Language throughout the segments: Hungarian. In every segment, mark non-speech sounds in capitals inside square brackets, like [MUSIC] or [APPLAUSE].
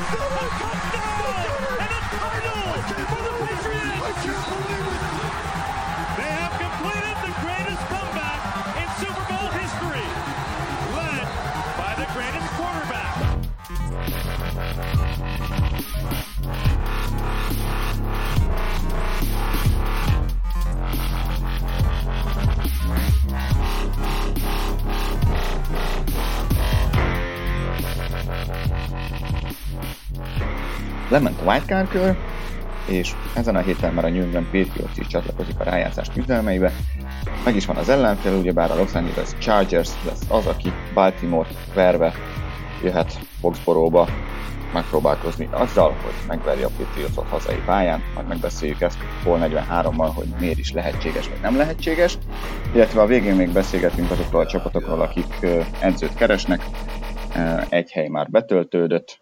a touchdown! And a title for the Patriots! They have completed the greatest comeback in Super Bowl history, led by the greatest quarterback. Lement a wildcard kör, és ezen a héten már a New England Patriots is csatlakozik a rájátszás küzdelmeibe. Meg is van az ellenfél, ugyebár a Los Angeles Chargers lesz az, aki Baltimore verve jöhet Foxboróba megpróbálkozni azzal, hogy megverje a Patriotsot hazai pályán, majd megbeszéljük ezt Pol 43-mal, hogy miért is lehetséges vagy nem lehetséges, illetve a végén még beszélgetünk azokról a csapatokról, akik edzőt keresnek. Egy hely már betöltődött,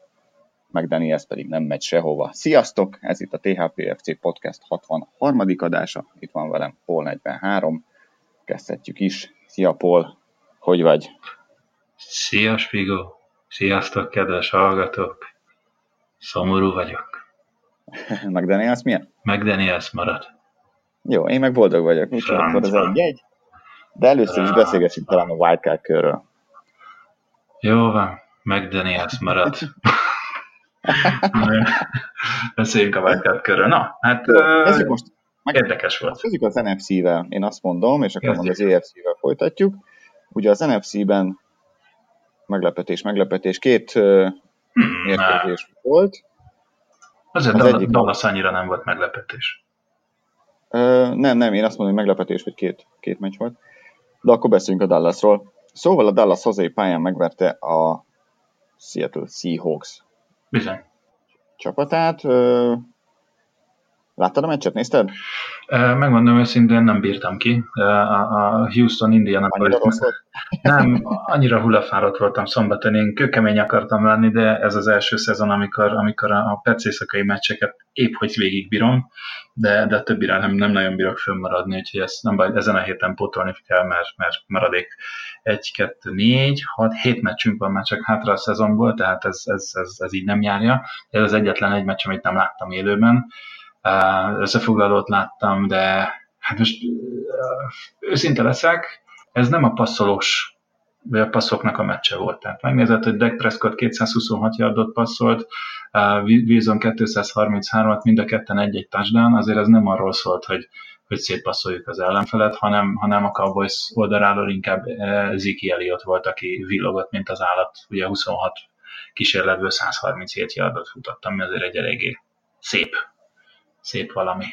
meg Daniels pedig nem megy sehova. Sziasztok! Ez itt a THPFC Podcast 63. adása. Itt van velem Paul 43. Kezdhetjük is. Szia Paul! Hogy vagy? Szia Spigo! Sziasztok, kedves hallgatók! Szomorú vagyok. [LAUGHS] meg Daniels milyen? Meg Daniels marad. Jó, én meg boldog vagyok. Úgyhogy akkor az egy-egy. De először is beszélgessünk talán a wildcard körről. Jó van, meg Daniels marad. [LAUGHS] Beszéljünk a wildcard körül. Na, hát Jó, most meg, érdekes volt. Kezdjük az NFC-vel, én azt mondom, és akkor majd az EFC-vel folytatjuk. Ugye az NFC-ben meglepetés, meglepetés, két hmm, mérkőzés volt. Azért az egyik Dallas annyira nem volt meglepetés. Uh, nem, nem, én azt mondom, hogy meglepetés, hogy két, két meccs volt. De akkor beszéljünk a Dallasról. Szóval a Dallas hazai pályán megverte a Seattle Seahawks Bizony. Csapatát. Láttad a meccset, nézted? Megmondom őszintén, nem bírtam ki. A Houston Indiana [LAUGHS] Nem, annyira hullafáradt voltam szombaton, én kőkemény akartam lenni, de ez az első szezon, amikor, amikor a Petsz éjszakai meccseket épp hogy végigbírom, de, de a többire nem, nem nagyon bírok fönnmaradni, úgyhogy ezt nem baj, ezen a héten pótolni kell, mert, mert maradék 1, 2, 4, 6, 7 meccsünk van már csak hátra a szezonból, tehát ez, ez, ez, ez így nem járja. Ez az egyetlen egy meccs, amit nem láttam élőben. Összefoglalót láttam, de hát most őszinte leszek, ez nem a passzolós vagy a passzoknak a meccse volt. Tehát megnézett, hogy Dak Prescott 226 yardot passzolt, Wilson 233-at, mind a ketten egy-egy touchdown, azért ez nem arról szólt, hogy, hogy szétpasszoljuk az ellenfelet, hanem, hanem a Cowboys oldaláról inkább Ziki Elliott volt, aki villogott, mint az állat. Ugye 26 kísérletből 137 yardot futott, ami azért egy eléggé szép, szép valami.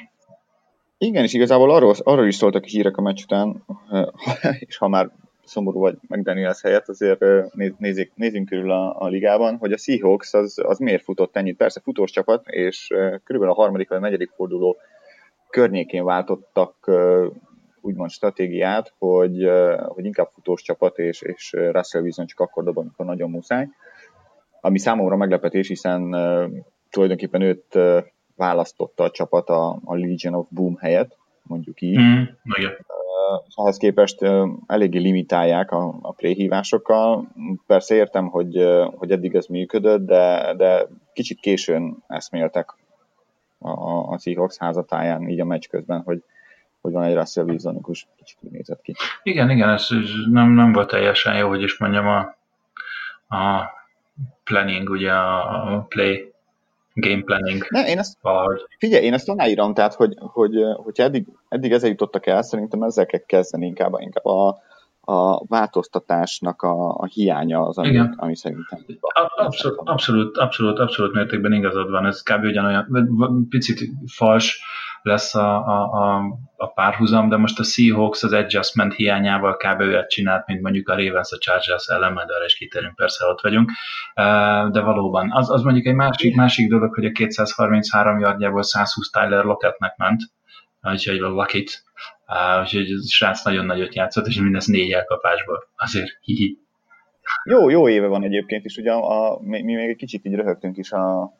Igen, és igazából arról, arról is szóltak a hírek a meccs után, [LAUGHS] és ha már szomorú vagy meg Daniels helyett, azért nézzék, nézzünk körül a, a ligában, hogy a Seahawks az, az miért futott ennyit. Persze futós csapat, és körülbelül a harmadik vagy a negyedik forduló környékén váltottak úgymond stratégiát, hogy, hogy inkább futós csapat, és, és Russell Wilson csak akkor dob, amikor nagyon muszáj. Ami számomra meglepetés, hiszen tulajdonképpen őt választotta a csapat a, a Legion of Boom helyett, mondjuk így. Mm, ehhez képest eléggé limitálják a, a play hívásokkal. Persze értem, hogy, hogy eddig ez működött, de, de kicsit későn eszméltek a, a Seahawks házatáján, így a meccs közben, hogy, hogy van egy Russell Wilsonikus, kicsit úgy nézett ki. Igen, igen, ez nem, nem volt teljesen jó, hogy is mondjam, a, a planning, ugye a, a play game planning. Ne, én ezt, valahogy. Figyelj, én ezt aláírom, tehát, hogy, hogy, hogyha eddig, eddig ezzel jutottak el, szerintem ezzel kell kezdeni inkább, inkább a, a változtatásnak a, a hiánya az, ami, Igen. ami szerintem... Abszolút, abszolút, abszolút, abszolút mértékben igazad van, ez kb. ugyanolyan, picit fals lesz a, a, a, a párhuzam, de most a Seahawks az adjustment hiányával kb. olyat csinált, mint mondjuk a Ravens a Chargers ellen, majd arra is kitérünk, persze ott vagyunk, de valóban. Az, az mondjuk egy másik, másik dolog, hogy a 233 yardjából 120 Tyler Lockettnek ment, úgyhogy a Lockett, úgyhogy a srác nagyon nagyot játszott, és mindez négy elkapásból. Azért hihi. Jó, jó éve van egyébként is, ugye a, a, mi, mi még egy kicsit így röhögtünk is a,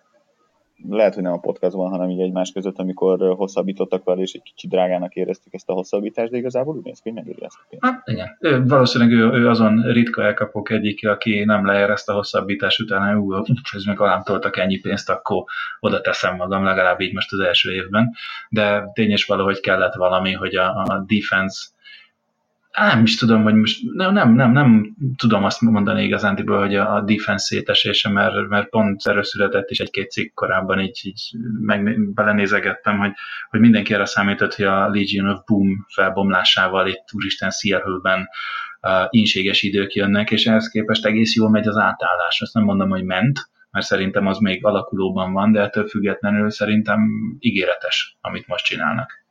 lehet, hogy nem a podcastban, hanem így egymás között, amikor hosszabbítottak vele, és egy kicsit drágának éreztük ezt a hosszabbítást, de igazából úgy néz ki, hogy megéri ezt a pénzt. Hát igen, ő, valószínűleg ő, ő, azon ritka elkapok egyik, aki nem leér ezt a hosszabbítás után, hogy ez meg alám toltak ennyi pénzt, akkor oda teszem magam, legalább így most az első évben. De tényes valahogy kellett valami, hogy a, a defense nem is tudom, hogy most nem, nem, nem, nem tudom azt mondani igazándiból, hogy a, a defense szétesése, mert, mert pont erről született is egy-két cikk korábban, így, így meg, belenézegettem, hogy, hogy mindenki erre számított, hogy a Legion of Boom felbomlásával itt úristen Seattle-ben uh, inséges idők jönnek, és ehhez képest egész jól megy az átállás. Azt nem mondom, hogy ment, mert szerintem az még alakulóban van, de ettől függetlenül szerintem ígéretes, amit most csinálnak.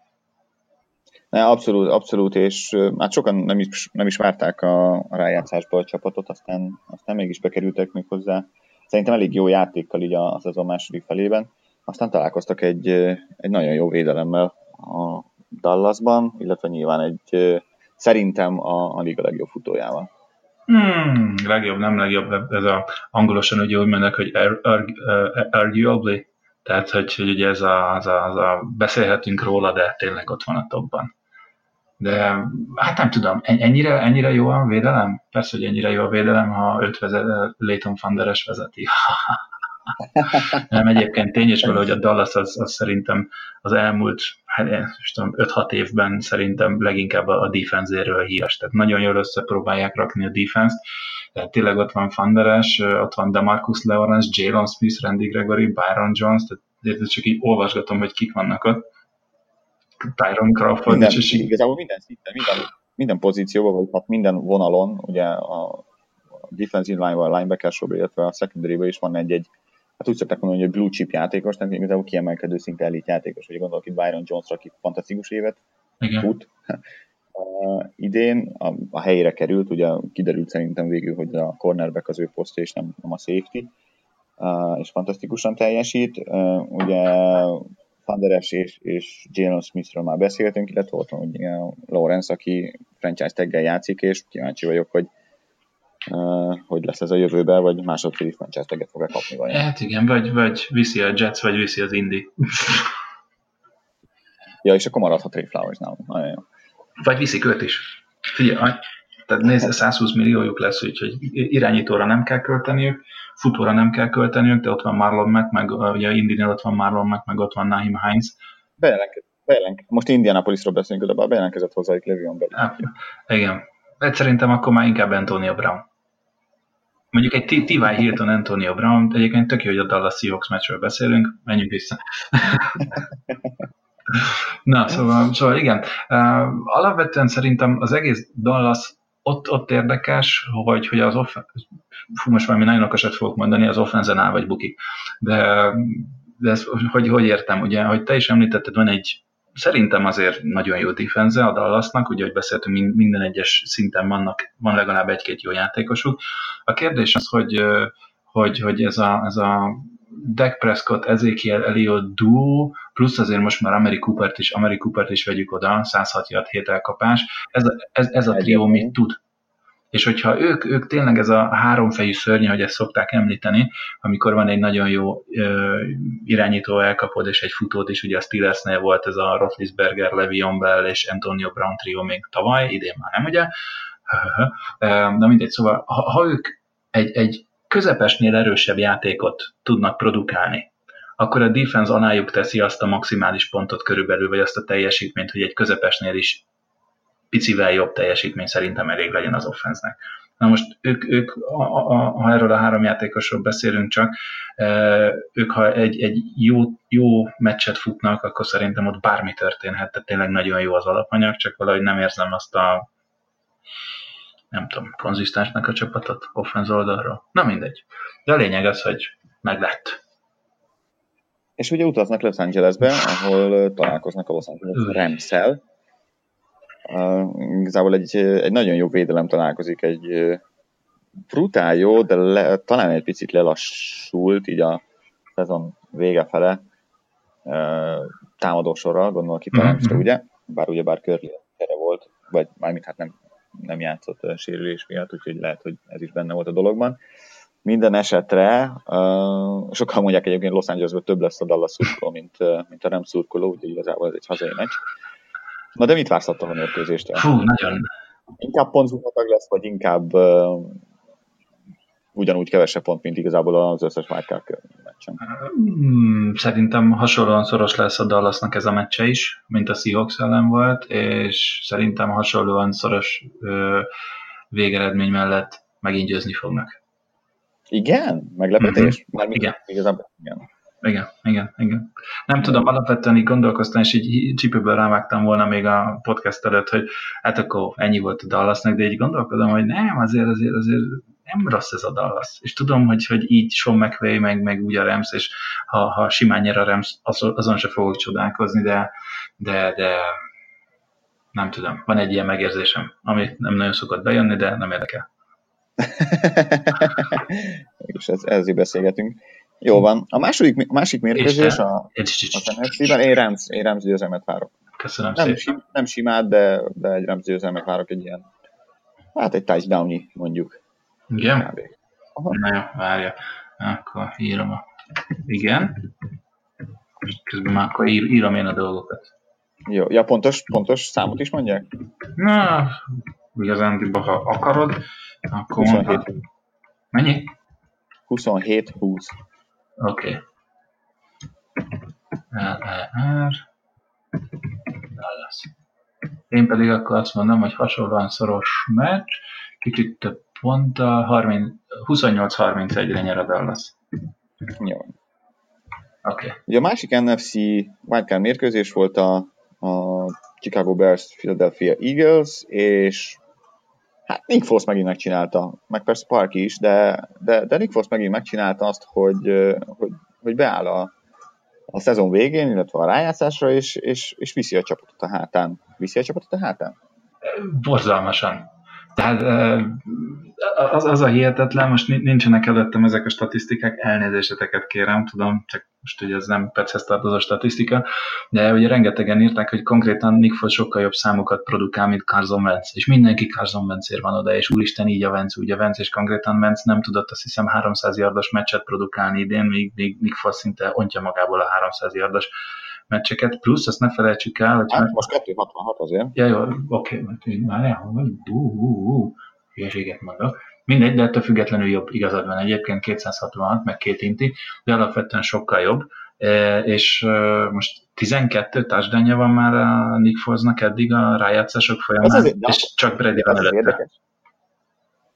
Ne, abszolút, abszolút, és hát sokan nem is, nem is várták a, a rájátszásba a csapatot, aztán, aztán mégis bekerültek még hozzá. Szerintem elég jó játékkal így a, a szezon második felében. Aztán találkoztak egy, egy nagyon jó védelemmel a Dallasban, illetve nyilván egy szerintem a, a liga legjobb futójával. Hmm, legjobb, nem legjobb, ez a angolosan ugye úgy mennek, hogy ar, ar, ar, arguably, tehát hogy, hogy ugye ez a, az a, az a, beszélhetünk róla, de tényleg ott van a topban. De hát nem tudom, ennyire, ennyire jó a védelem? Persze, hogy ennyire jó a védelem, ha őt vezet, Leighton Fanderes vezeti. [LAUGHS] nem, egyébként tény is hogy a Dallas az, az szerintem az elmúlt hát, 5-6 évben szerintem leginkább a defenzéről híres. Tehát nagyon jól összepróbálják rakni a defense tehát tényleg ott van Fanderes, ott van Demarcus Lawrence, Jalen Smith, Randy Gregory, Byron Jones, tehát csak így olvasgatom, hogy kik vannak ott Tyron Crawford minden, is. Igazából minden szinten, minden, minden pozícióban, vagy hát minden vonalon, ugye a defensive line a linebacker sorban, illetve a secondary is van egy-egy, hát úgy szokták mondani, hogy blue chip játékos, tehát igazából kiemelkedő szinte elit játékos, hogy gondolok itt Byron Jones-ra, aki fantasztikus évet Igen. fut. Uh, idén a, a helyére került, ugye kiderült szerintem végül, hogy a cornerback az ő posztja, és nem, nem a safety, uh, és fantasztikusan teljesít. Uh, ugye Thunderes és, és Jalen Smithről már beszéltünk, illetve ott van ugye Lawrence, aki franchise taggel játszik, és kíváncsi vagyok, hogy uh, hogy lesz ez a jövőben, vagy másodféli franchise tagget fog-e kapni. Vagy. Hát igen, vagy, vagy viszi a Jets, vagy viszi az Indy. ja, és akkor maradhat Ray Flowers nálunk. Nagyon jó. Vagy viszik őt is. Figyelj, tehát nézd, 120 milliójuk lesz, úgyhogy irányítóra nem kell költeniük, futóra nem kell költeniük, de ott van Marlon Mack, meg ugye Indinél ott van Marlon Mack, meg ott van Nahim Heinz. Bejelenkezett. Bejelenkezett. Most Indianapolisról beszélünk, de bejelentkezett hozzájuk Levion Bell. Hát, igen. De szerintem akkor már inkább Antonio Brown. Mondjuk egy T.Y. Hilton, Antonio Brown, egyébként tök jó, hogy a Dallas Seahawks meccsről beszélünk, menjünk vissza. [LAUGHS] Na, szóval, szóval igen. Uh, alapvetően szerintem az egész Dallas ott, ott érdekes, hogy, hogy az off- fú, most valami nagyon okosat fogok mondani, az offenzen áll vagy bukik. De, de ez, hogy, hogy értem, ugye, hogy te is említetted, van egy szerintem azért nagyon jó defense a Dallasnak, ugye, hogy beszéltünk, minden egyes szinten vannak, van legalább egy-két jó játékosuk. A kérdés az, hogy, hogy, hogy ez a, ez a Dak Prescott, Ezekiel Elliott duo, plusz azért most már Ameri Coopert is, Ameri Coopert is vegyük oda, 106 yard hét elkapás. Ez, ez, ez a trió mit tud? És hogyha ők, ők tényleg ez a háromfejű szörny, hogy ezt szokták említeni, amikor van egy nagyon jó ö, irányító elkapod és egy futód is, ugye a Steelersnél volt ez a Roethlisberger, Le'Veon Bell és Antonio Brown trió még tavaly, idén már nem, ugye? De mindegy, szóval ha, ha ők egy, egy közepesnél erősebb játékot tudnak produkálni, akkor a defense alájuk teszi azt a maximális pontot körülbelül, vagy azt a teljesítményt, hogy egy közepesnél is picivel jobb teljesítmény szerintem elég legyen az offense Na most ők, ők a, a, ha erről a három játékosról beszélünk csak, e, ők ha egy, egy jó, jó meccset futnak, akkor szerintem ott bármi történhet, tehát tényleg nagyon jó az alapanyag, csak valahogy nem érzem azt a nem tudom, konzisztensnek a csapatot offenz oldalról. Na mindegy. De a lényeg az, hogy meg lett. És ugye utaznak Los Angelesbe, ahol találkoznak a Los Angeles rams. Uh, igazából egy, egy nagyon jó védelem találkozik, egy brutál jó, de le, talán egy picit lelassult így a szezon vége fele uh, támadósorral, gondolok itt a mm-hmm. ugye? Bár ugye bár Curly volt, vagy mármint hát nem nem játszott a sérülés miatt, úgyhogy lehet, hogy ez is benne volt a dologban. minden esetre, uh, sokan mondják egyébként Los Angelesben több lesz a Dallas szurkoló, mint, uh, mint a nem szurkoló, úgyhogy igazából ez egy hazai meccs. Na de mit vársz attól a mérkőzéstől? Fú, nagyon. Inkább pontzuhatag lesz, vagy inkább uh, ugyanúgy kevesebb pont, mint igazából az összes wildcard meccsen? Hmm, szerintem hasonlóan szoros lesz a Dallasnak ez a meccse is, mint a Seahawks ellen volt, és szerintem hasonlóan szoros ö, végeredmény mellett megint győzni fognak. Igen? Meglepetés? Mm-hmm. igen. Igazából igen. Igen, igen, igen. Nem tudom, alapvetően így gondolkoztam, és így csípőből rávágtam volna még a podcast előtt, hogy hát akkor ennyi volt a Dallasnak, de így gondolkodom, hogy nem, azért, azért, azért nem rossz ez a Dallas. És tudom, hogy, hogy így Sean McVay, meg, meg úgy a Rams, és ha, ha simán nyer a Rams, azon se fogok csodálkozni, de, de, de nem tudom, van egy ilyen megérzésem, ami nem nagyon szokott bejönni, de nem érdekel. [LAUGHS] és ez, ezzel beszélgetünk. Jó van. A második, a másik mérkőzés a, a NFC-ben, én Rams, én Rams győzelmet várok. Köszönöm nem, szépen. Sim, nem simát, de, de egy Rams győzelmet várok egy ilyen, hát egy touchdowni mondjuk. Igen? Na jó, várja. Akkor írom a... Igen. Közben már akkor ír, írom én a dolgokat. Jó, ja, pontos, pontos számot is mondják? Na, igazán, ha akarod, akkor 27. Mennyi? 27-20. Oké. Okay. LER. Én pedig akkor azt mondom, hogy hasonlóan szoros meccs, kicsit több ponttal, 28-31-re nyer a Dallas. Jó. Oké. Okay. Ugye a másik NFC wildcard mérkőzés volt a, a Chicago Bears Philadelphia Eagles, és hát Nick Foles megint megcsinálta, meg persze Parky is, de, de, de Nick Foles megint megcsinálta azt, hogy, hogy, hogy beáll a, a szezon végén, illetve a rájátszásra, és, és, és viszi a csapatot a hátán. Viszi a csapatot a hátán? Borzalmasan. Tehát az, az a hihetetlen, most nincsenek előttem ezek a statisztikák, elnézéseteket kérem, tudom, csak most ugye ez nem perchez tartozó statisztika, de ugye rengetegen írták, hogy konkrétan Nick Foles sokkal jobb számokat produkál, mint Carson Wentz, és mindenki Carson Wentzért van oda, és úristen így a Wentz, ugye Wentz, és konkrétan Wentz nem tudott azt hiszem 300 yardos meccset produkálni idén, míg, míg Nick Foles szinte ontja magából a 300 yardos meccseket, plusz azt ne felejtsük el, hogy... Hát most 266 azért. Ja, jó, oké, okay, várjál, vagy, ú, ú, ú, hülyeséget mondok. Mindegy, de ettől függetlenül jobb, igazad van egyébként, 266, meg két inti, de alapvetően sokkal jobb. E, és e, most 12 touchdownja van már a Nick Folesnak eddig a rájátszások folyamán, az azért, és csak Brady van előtte.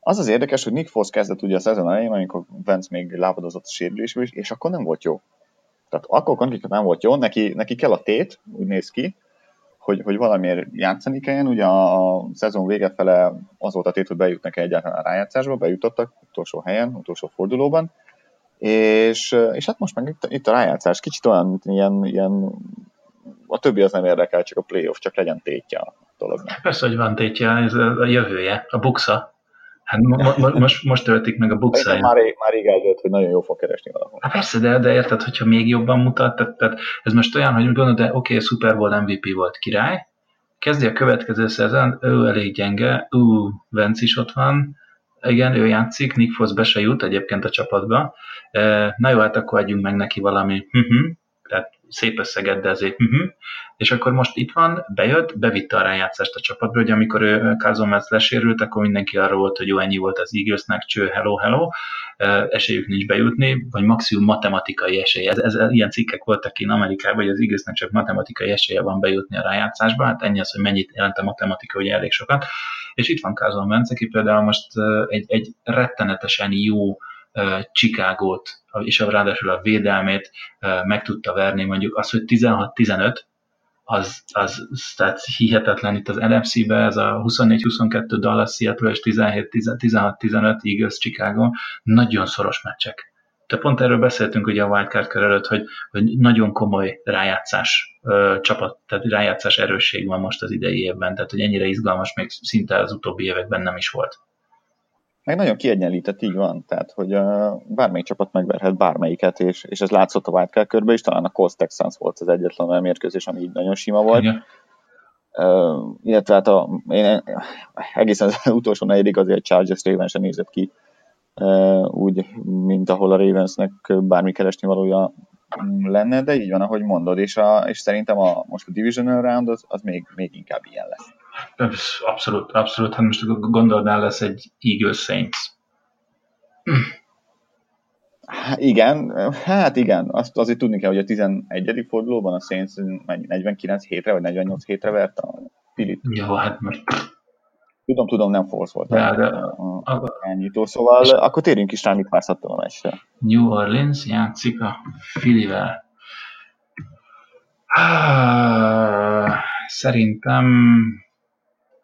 Az az érdekes, hogy Nick Foles kezdett ugye a szezon elején, amikor Vance még lábadozott a sérülésből és akkor nem volt jó. Tehát akkor konkrétan nem volt jó, neki, neki kell a tét, úgy néz ki, hogy, hogy valamiért játszani kelljen. Ugye a, a szezon vége fele az volt a tét, hogy bejutnak egyáltalán a rájátszásba, bejutottak utolsó helyen, utolsó fordulóban, és, és hát most meg itt, itt a rájátszás kicsit olyan ilyen, ilyen a többi az nem érdekel, csak a playoff, csak legyen tétje a dolognak. Persze, hogy van tétje, ez a jövője, a buksa. Hát mo- mo- most, most töltik meg a bukszáját. Már, már rég eldőlt, hogy nagyon jó fog keresni valahol. Hát persze, de, de érted, hogyha még jobban mutat, tehát, tehát ez most olyan, hogy gondolod, de oké, okay, Super Bowl MVP volt király, kezdi a következő szezon, ő elég gyenge, ú, Vence is ott van, igen, ő játszik, Nick Foss be se jut egyébként a csapatba. Na jó, hát akkor adjunk meg neki valami, tehát szép összeget, de ezért uh-huh. És akkor most itt van, bejött, bevitte a rájátszást a csapatba, hogy amikor ő Carson Wentz lesérült, akkor mindenki arra volt, hogy jó, ennyi volt az Eaglesnek, cső, hello, hello, esélyük nincs bejutni, vagy maximum matematikai esély. Ez, ez, ilyen cikkek voltak ki Amerikában, hogy az Eaglesnek csak matematikai esélye van bejutni a rájátszásba, hát ennyi az, hogy mennyit jelent a matematika, hogy elég sokat. És itt van Carson Wentz, aki például most egy, egy rettenetesen jó Chicagót, és ráadásul a védelmét meg tudta verni, mondjuk az, hogy 16-15, az, az tehát hihetetlen itt az NFC-be, ez a 24-22 Dallas Seattle és 17-16-15 Eagles Chicago, nagyon szoros meccsek. De pont erről beszéltünk ugye a wildcard kör előtt, hogy, hogy nagyon komoly rájátszás ö, csapat, tehát rájátszás erősség van most az idei évben, tehát hogy ennyire izgalmas még szinte az utóbbi években nem is volt meg nagyon kiegyenlített, így van, tehát, hogy uh, bármelyik csapat megverhet bármelyiket, és, és ez látszott a wildcard körbe is, talán a Colts Texans volt az egyetlen olyan mérkőzés, ami így nagyon sima volt. Igen. Uh, illetve hát a, én egészen az utolsó negyedik azért Chargers Raven sem nézett ki úgy, mint ahol a Ravensnek bármi keresni valója lenne, de így van, ahogy mondod, és, a, és szerintem a, most a Divisional Round az, az még, még inkább ilyen lesz. Abszolút, abszolút. Hát most gondolnál lesz egy Eagles Saints. Hát igen, hát igen, azt azért tudni kell, hogy a 11. fordulóban a Saints 49 hétre vagy 48 hétre vert a Philip. Jó, hát most Tudom, tudom, nem false volt de, de, a, a, a, szóval és akkor térjünk is rá, mit várszhattam a meccsre. New Orleans játszik a Filivel. Szerintem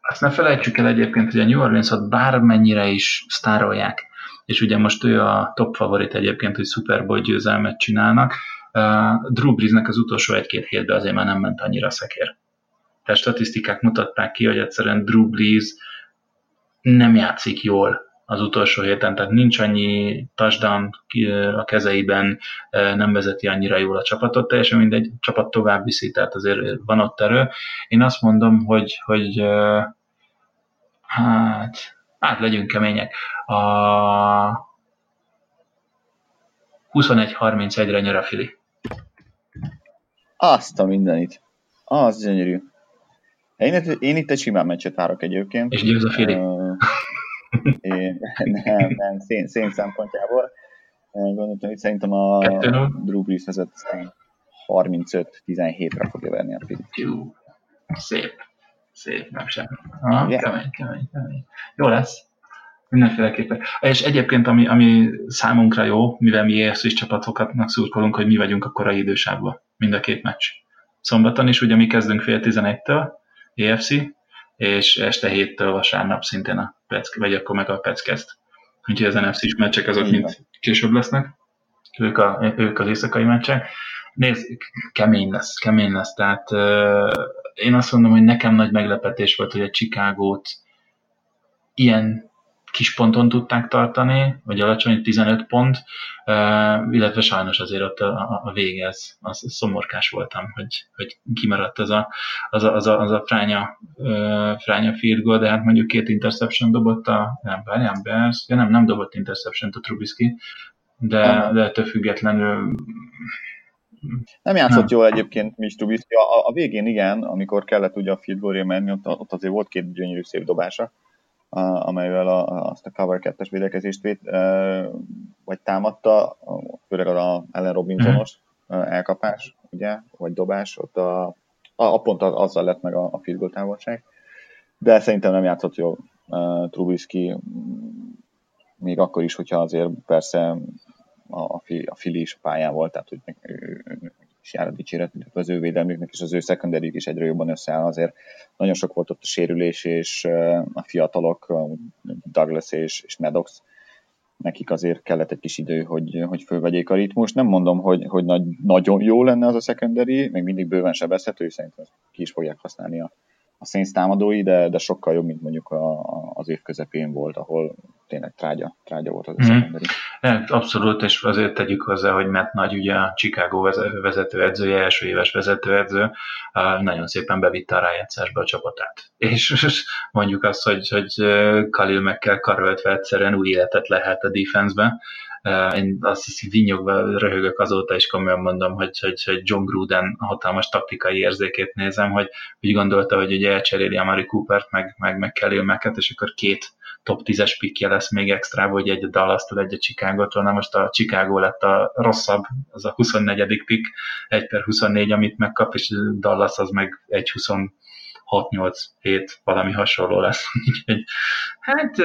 azt ne felejtsük el egyébként, hogy a New Orleans-ot bármennyire is sztárolják, és ugye most ő a top favorit egyébként, hogy Super Bowl győzelmet csinálnak. Uh, Drew Breesnek az utolsó egy-két hétben azért már nem ment annyira szekér. Tehát statisztikák mutatták ki, hogy egyszerűen Drew Brees nem játszik jól az utolsó héten, tehát nincs annyi touchdown a kezeiben, nem vezeti annyira jól a csapatot, teljesen mindegy, csapat tovább viszi, tehát azért van ott erő. Én azt mondom, hogy, hogy hát, hát legyünk kemények. A 21-31-re nyer a Fili. Azt a mindenit. Az gyönyörű. Én, én itt egy simán meccset várok egyébként. És győz a Fili. én, nem, nem, szén, szén szempontjából. Gondoltam, hogy szerintem a Drew Brees vezet 35-17-re fogja verni a Fili. Jó, szép. Szép, nem sem. Aha, yeah. kemény, kemény, kemény. Jó lesz. Mindenféleképpen. És egyébként, ami, ami számunkra jó, mivel mi EFC csapatokatnak szurkolunk, hogy mi vagyunk a korai idősávban, mind a két meccs. Szombaton is ugye mi kezdünk fél 11-től, EFC, és este héttől vasárnap szintén a Pec, vagy akkor meg a Pec kezd. Úgyhogy az NFC-s meccsek azok mind később lesznek, ők, a, ők az éjszakai meccsek. Nézd, kemény lesz, kemény lesz, tehát uh, én azt mondom, hogy nekem nagy meglepetés volt, hogy a Chicagót ilyen kis ponton tudták tartani, vagy alacsony 15 pont, illetve sajnos azért ott a, a vége, ez, az szomorkás voltam, hogy, hogy kimaradt az a, az a, az a, az a fránya, fránya field goal, de hát mondjuk két interception dobott a, nem, várjám, Bears, ja nem, nem dobott interception a Trubisky, de, de ettől függetlenül nem játszott nem. jól egyébként Mitch Trubisky. A, a, végén igen, amikor kellett ugye a field goal menni, ott, ott azért volt két gyönyörű szép dobása amelyvel a, azt a cover 2-es védekezést vét, vagy támadta, főleg a Ellen Robinsonos mm. elkapás, ugye, vagy dobás, ott a, a, a pont azzal lett meg a, a field goal távolság. De szerintem nem játszott jó uh, Trubisky, még akkor is, hogyha azért persze a, a, a Fili is pályán volt, tehát hogy ő, ő, is jár a dicséret, az ő védelmüknek és az ő secondary is egyre jobban összeáll. Azért nagyon sok volt ott a sérülés, és a fiatalok, Douglas és, és Maddox, nekik azért kellett egy kis idő, hogy, hogy fölvegyék a ritmust. Nem mondom, hogy, hogy nagy, nagyon jó lenne az a secondary, még mindig bőven sebezhető, szerintem ki is fogják használni a, a Saints támadói, de, de sokkal jobb, mint mondjuk a, a, az év közepén volt, ahol tényleg trágya, trágya volt az mm. Ja, abszolút, és azért tegyük hozzá, hogy Matt Nagy, ugye a Chicago vezetőedzője, első éves vezetőedző, nagyon szépen bevitte a rájátszásba a csapatát. És mondjuk azt, hogy, hogy Khalil meg kell karöltve egyszerűen új életet lehet a defense-be, én azt hiszem, vinyogva röhögök azóta, is komolyan mondom, hogy, hogy, hogy John Gruden hatalmas taktikai érzékét nézem, hogy úgy gondolta, hogy ugye elcseréli a Mari Coopert, meg, meg, meg Kelly Macket, és akkor két top 10-es pikje lesz még extra, hogy egy a Dallas-tól, egy a Chicago-tól. Na most a Chicago lett a rosszabb, az a 24. pick, 1 per 24, amit megkap, és Dallas az meg egy 26 8 7 valami hasonló lesz. [LAUGHS] hát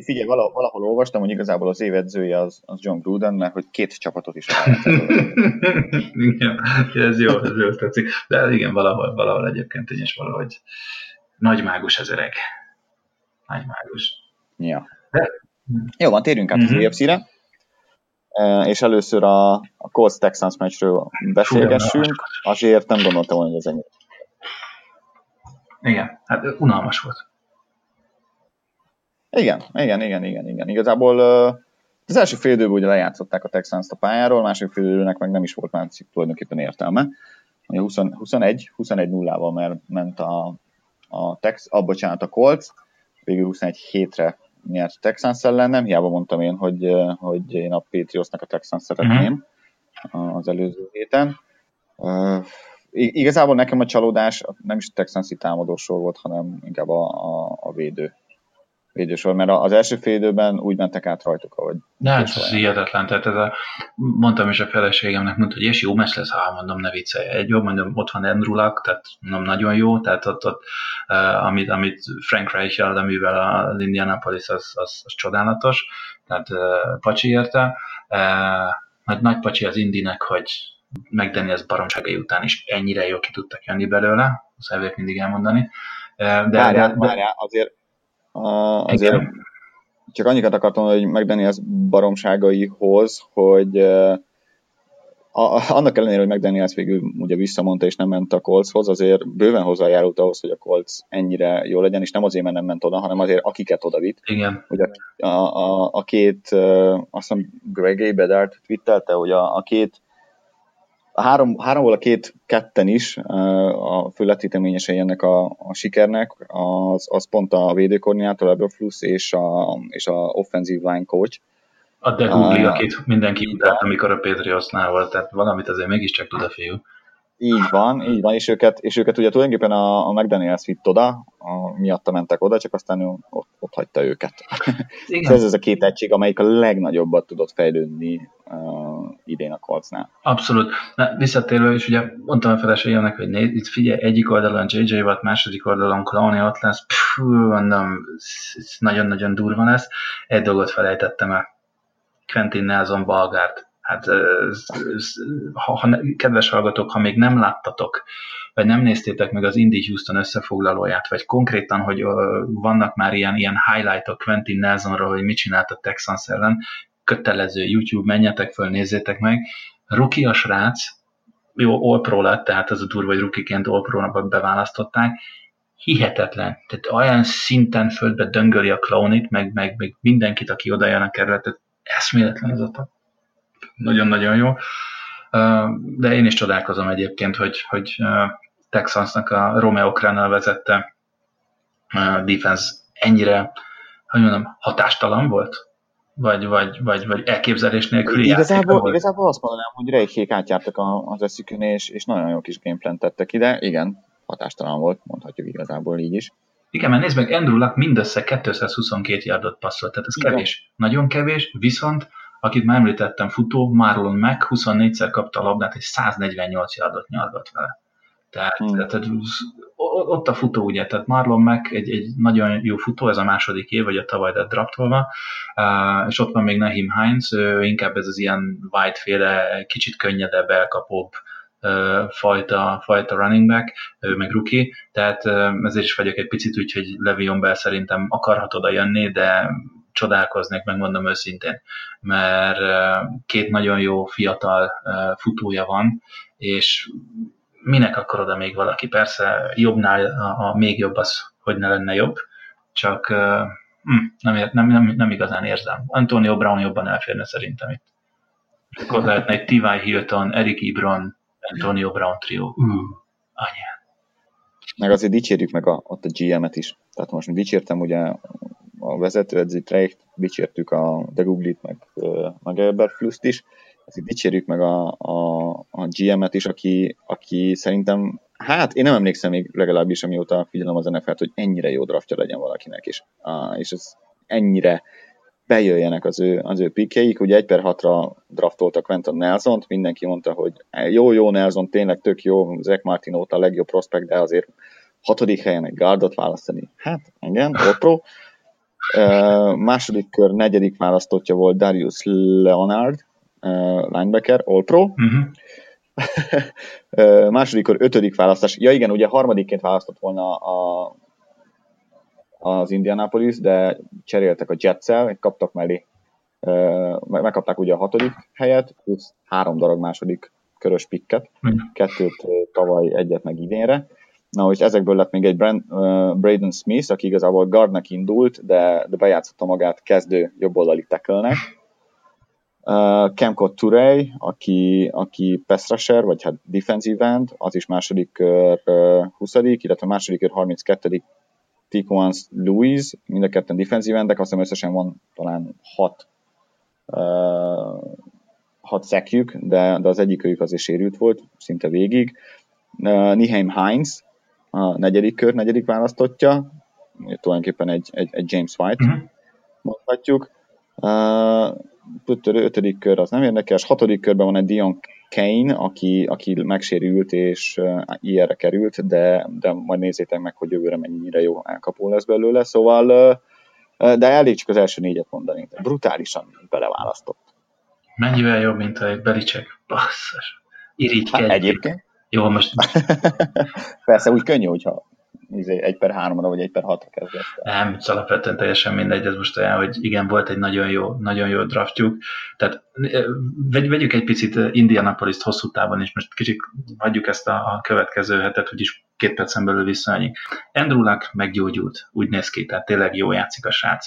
figyelj, valahol, valahol olvastam, hogy igazából az évedzője az, az John Gruden, mert hogy két csapatot is [LAUGHS] Igen, ez jó, ez jó tetszik. De igen, valahol, valahol egyébként én is valahogy nagy mágus ez öreg. Nagy mágus. Ja. De... Jó van, térjünk át mm-hmm. az EFC-re. Mhm. E, és először a, a Colts Texans meccsről beszélgessünk. Azért nem gondoltam hogy ez ennyi. Igen, hát unalmas volt. Igen, igen, igen, igen, igen. Igazából az első fél időben ugye lejátszották a Texans a pályáról, a második fél időnek meg nem is volt már tulajdonképpen értelme. Ugye 20, 21, 21 nullával mert ment a, a Tex, a, bocsánat, a Colts, végül 21 hétre nyert Texans ellen, nem hiába mondtam én, hogy, hogy én a Patriotsnak a Texans szeretném uh-huh. az előző héten. Uh, igazából nekem a csalódás nem is a Texansi támadósor volt, hanem inkább a, a, a védő védősor, mert az első fél időben úgy mentek át rajtuk, ahogy... Ne, hát ez hihetetlen, tehát ez a, mondtam is a feleségemnek, mondta, hogy és jó mes lesz, ha mondom, ne viccelj. Egy jó, mondom, ott van Andrew Luck, tehát mondom, nagyon jó, tehát ott, ott uh, amit, amit Frank Reich amivel az Indianapolis, az, az, az csodálatos, tehát uh, pacsi érte. Uh, nagy, nagy pacsi az Indinek, hogy megdenni az baromságai után is ennyire jó ki tudtak jönni belőle, azt elvét mindig elmondani. De, várjál, de, várjál, azért azért Igen. csak annyikat akartam, hogy az baromságaihoz, hogy a, annak ellenére, hogy ezt végül ugye visszamondta és nem ment a Coltshoz, azért bőven hozzájárult ahhoz, hogy a Colts ennyire jó legyen, és nem azért, mert nem ment oda, hanem azért akiket oda vitt. Igen. Ugye a, a, a két, azt hiszem Greg Bedard twittelte, hogy a, a két a három, háromból a két ketten is a fő letéteményesei ennek a, a sikernek, az, az pont a védőkoordinátor, Eberfluss és a, és a offensive line coach. A De Google, uh, akit mindenki utált, amikor a Patriotsnál volt, tehát valamit azért mégiscsak tud a fiú. Így van, így van, és őket, és őket ugye tulajdonképpen a, a McDaniels vitt oda, a, miatta mentek oda, csak aztán ő ott, ott hagyta őket. Igen. [LAUGHS] ez, ez a két egység, amelyik a legnagyobbat tudott fejlődni uh, idén a Coltsnál. Abszolút. Na, visszatérve, és ugye mondtam a feleségemnek, hogy nézd, itt figyelj, egyik oldalon JJ Watt, második oldalon Clowney ott lesz, pfú, mondom, ez nagyon-nagyon durva lesz. Egy dolgot felejtettem el. Quentin Nelson Balgárt Hát, ez, ez, ha, kedves hallgatók, ha még nem láttatok, vagy nem néztétek meg az Indy Houston összefoglalóját, vagy konkrétan, hogy vannak már ilyen, ilyen highlightok Quentin Nelsonról, hogy mit csinált a Texans ellen, kötelező YouTube, menjetek föl, nézzétek meg. Ruki a srác, jó, All lett, tehát az a durva, hogy rukiként All beválasztották, hihetetlen. Tehát olyan szinten földbe döngöli a clownit, meg, meg, meg mindenkit, aki oda jön a kerületet, eszméletlen az a nagyon-nagyon jó. De én is csodálkozom egyébként, hogy, hogy Texansnak a Romeo Crennel vezette defense ennyire, hogy mondom, hatástalan volt? Vagy, vagy, vagy, vagy elképzelés nélküli igazából, volt? igazából azt mondanám, hogy rejkék átjártak az eszükön, és, és nagyon jó kis gameplan tettek ide. Igen, hatástalan volt, mondhatjuk igazából így is. Igen, mert nézd meg, Andrew Luck mindössze 222 yardot passzolt, tehát ez Igen. kevés. Nagyon kevés, viszont akit már említettem, futó, Marlon Mack 24-szer kapta a labdát, és 148 yardot nyargat vele. Tehát, hmm. tehát ott a futó, ugye, tehát Marlon Mack egy, egy nagyon jó futó, ez a második év, vagy a tavaly lett draftolva, és ott van még Nahim Heinz, ő inkább ez az ilyen White-féle, kicsit könnyedebb, elkapóbb fajta, fajta running back, ő meg rookie, tehát ezért is vagyok egy picit úgy, hogy Levion Bell szerintem akarhat oda jönni, de csodálkoznék, megmondom őszintén, mert két nagyon jó fiatal futója van, és minek akar oda még valaki? Persze jobbnál a, a még jobb az, hogy ne lenne jobb, csak hm, nem, nem, nem, nem igazán érzem. Antonio Brown jobban elférne szerintem itt. Akkor lehetne egy T.Y. Hilton, Eric Ebron, Antonio Brown trio. Uh, anyám. Meg azért dicsérjük meg a, ott a GM-et is. Tehát most dicsértem ugye a vezetőedzőt, Reicht, dicsértük a De Guglit, meg, meg Eberfluszt is, ezért dicsérjük meg a, a, a GM-et is, aki, aki szerintem, hát én nem emlékszem még legalábbis, amióta figyelem az NFL-t, hogy ennyire jó draftja legyen valakinek is. Uh, és ez ennyire bejöjjenek az ő, az ő pikjeik. Ugye egy per hatra draftoltak Quentin Nelson-t, mindenki mondta, hogy jó, jó Nelson, tényleg tök jó, Zach Martin óta a legjobb prospekt, de azért hatodik helyen egy guardot választani. Hát, igen, pro. Uh, második kör, negyedik választottja volt Darius Leonard, uh, linebacker, All-Pro. Uh-huh. [LAUGHS] uh, második kör, ötödik választás. Ja igen, ugye harmadikként választott volna a, az Indianapolis, de cseréltek a Jetsel, kaptak mellé, megkapták ugye a hatodik helyet, plusz három darab második körös pikket, uh-huh. kettőt tavaly, egyet meg idénre. Na, és ezekből lett még egy Brand, uh, Braden Smith, aki igazából guardnak indult, de, de bejátszotta magát kezdő jobboldali tackle-nek. Uh, Kemco Turey, aki, aki pass rusher, vagy hát defensive end, az is második kör uh, 20 illetve második kör 32 Tiquan Louis, mind a ketten defensív endek, azt hiszem összesen van talán hat, uh, hat szekjük, de, de az egyikőjük azért sérült volt, szinte végig. Uh, Niheim Heinz, a negyedik kör, negyedik választottja, tulajdonképpen egy, egy, egy James White, uh-huh. mondhatjuk. Uh, ötödik kör az nem érdekes, hatodik körben van egy Dion Kane, aki, aki megsérült és uh, ilyenre került, de, de majd nézzétek meg, hogy jövőre mennyire jó elkapó lesz belőle, szóval uh, de elég csak az első négyet mondani. Brutálisan beleválasztott. Mennyivel jobb, mint a Belicek? Basszus. Irigykedj. Hát egyébként. Jó, most... [LAUGHS] Persze, úgy könnyű, hogyha izé, egy per háromra vagy egy per hatra kezdett. Nem, alapvetően teljesen mindegy, ez most olyan, hogy igen, volt egy nagyon jó, nagyon jó draftjuk, tehát vegy, vegyük egy picit Indianapolis-t hosszú távon, és most kicsit hagyjuk ezt a, a következő hetet, hogy is két percen belül visszaanyik. Andrew Luck meggyógyult, úgy néz ki, tehát tényleg jó játszik a srác.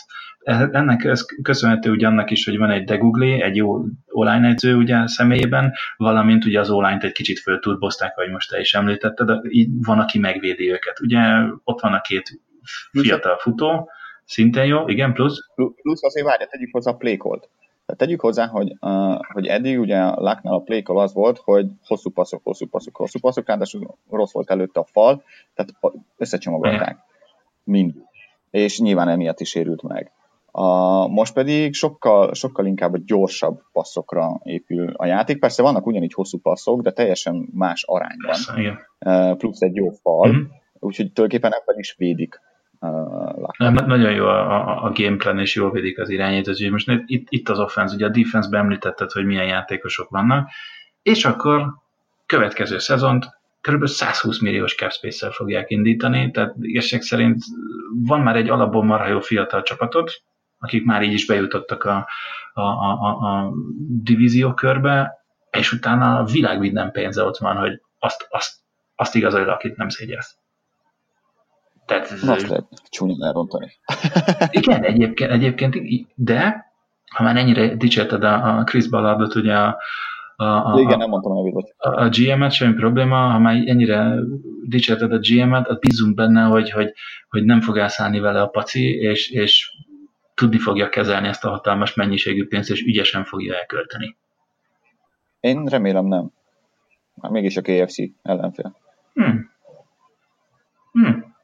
Ennek ez köszönhető ugye annak is, hogy van egy Deguglé, egy jó online edző ugye személyében, valamint ugye az online egy kicsit fölturbozták, ahogy most te is említetted, de így van, aki megvédi őket. Ugye ott van a két fiatal futó, szintén jó, igen, plusz? Plusz azért várja, tegyük hozzá a playcolt. Tehát tegyük hozzá, hogy, uh, hogy eddig ugye a Lucknál a play az volt, hogy hosszú passzok, hosszú passzok, hosszú passzok, ráadásul rossz volt előtte a fal, tehát összecsomagolták. Mind. És nyilván emiatt is érült meg. A, most pedig sokkal, sokkal inkább a gyorsabb passzokra épül a játék. Persze vannak ugyanígy hosszú passzok, de teljesen más arányban. Persze, igen. Plusz egy jó fal, mm-hmm. úgyhogy tulajdonképpen ebben is védik nem, nagyon jó a, a, a gameplan, és jól védik az irányítót. Most itt, itt az offense, ugye a defense-ben említetted, hogy milyen játékosok vannak, és akkor következő szezont kb. 120 milliós cap space fogják indítani, tehát igazság szerint van már egy alapból marha jó fiatal csapatot, akik már így is bejutottak a, a, a, a divízió körbe, és utána a világ minden pénze ott van, hogy azt, azt, azt igazolja, akit nem szégyelsz. Tehát ez Azt lehet csúnyán elrontani. [LAUGHS] igen, egyébként, egyébként, de ha már ennyire dicsérted a, a Chris Ballardot, ugye a, a, a, igen, nem mondtam a. A, a GM-et, semmi probléma, ha már ennyire dicsérted a GM-et, az bízunk benne, hogy, hogy, hogy nem fog elszállni vele a paci, és, és tudni fogja kezelni ezt a hatalmas mennyiségű pénzt, és ügyesen fogja elkölteni. Én remélem nem. Már mégis a KFC ellenfél. Hmm. Hmm.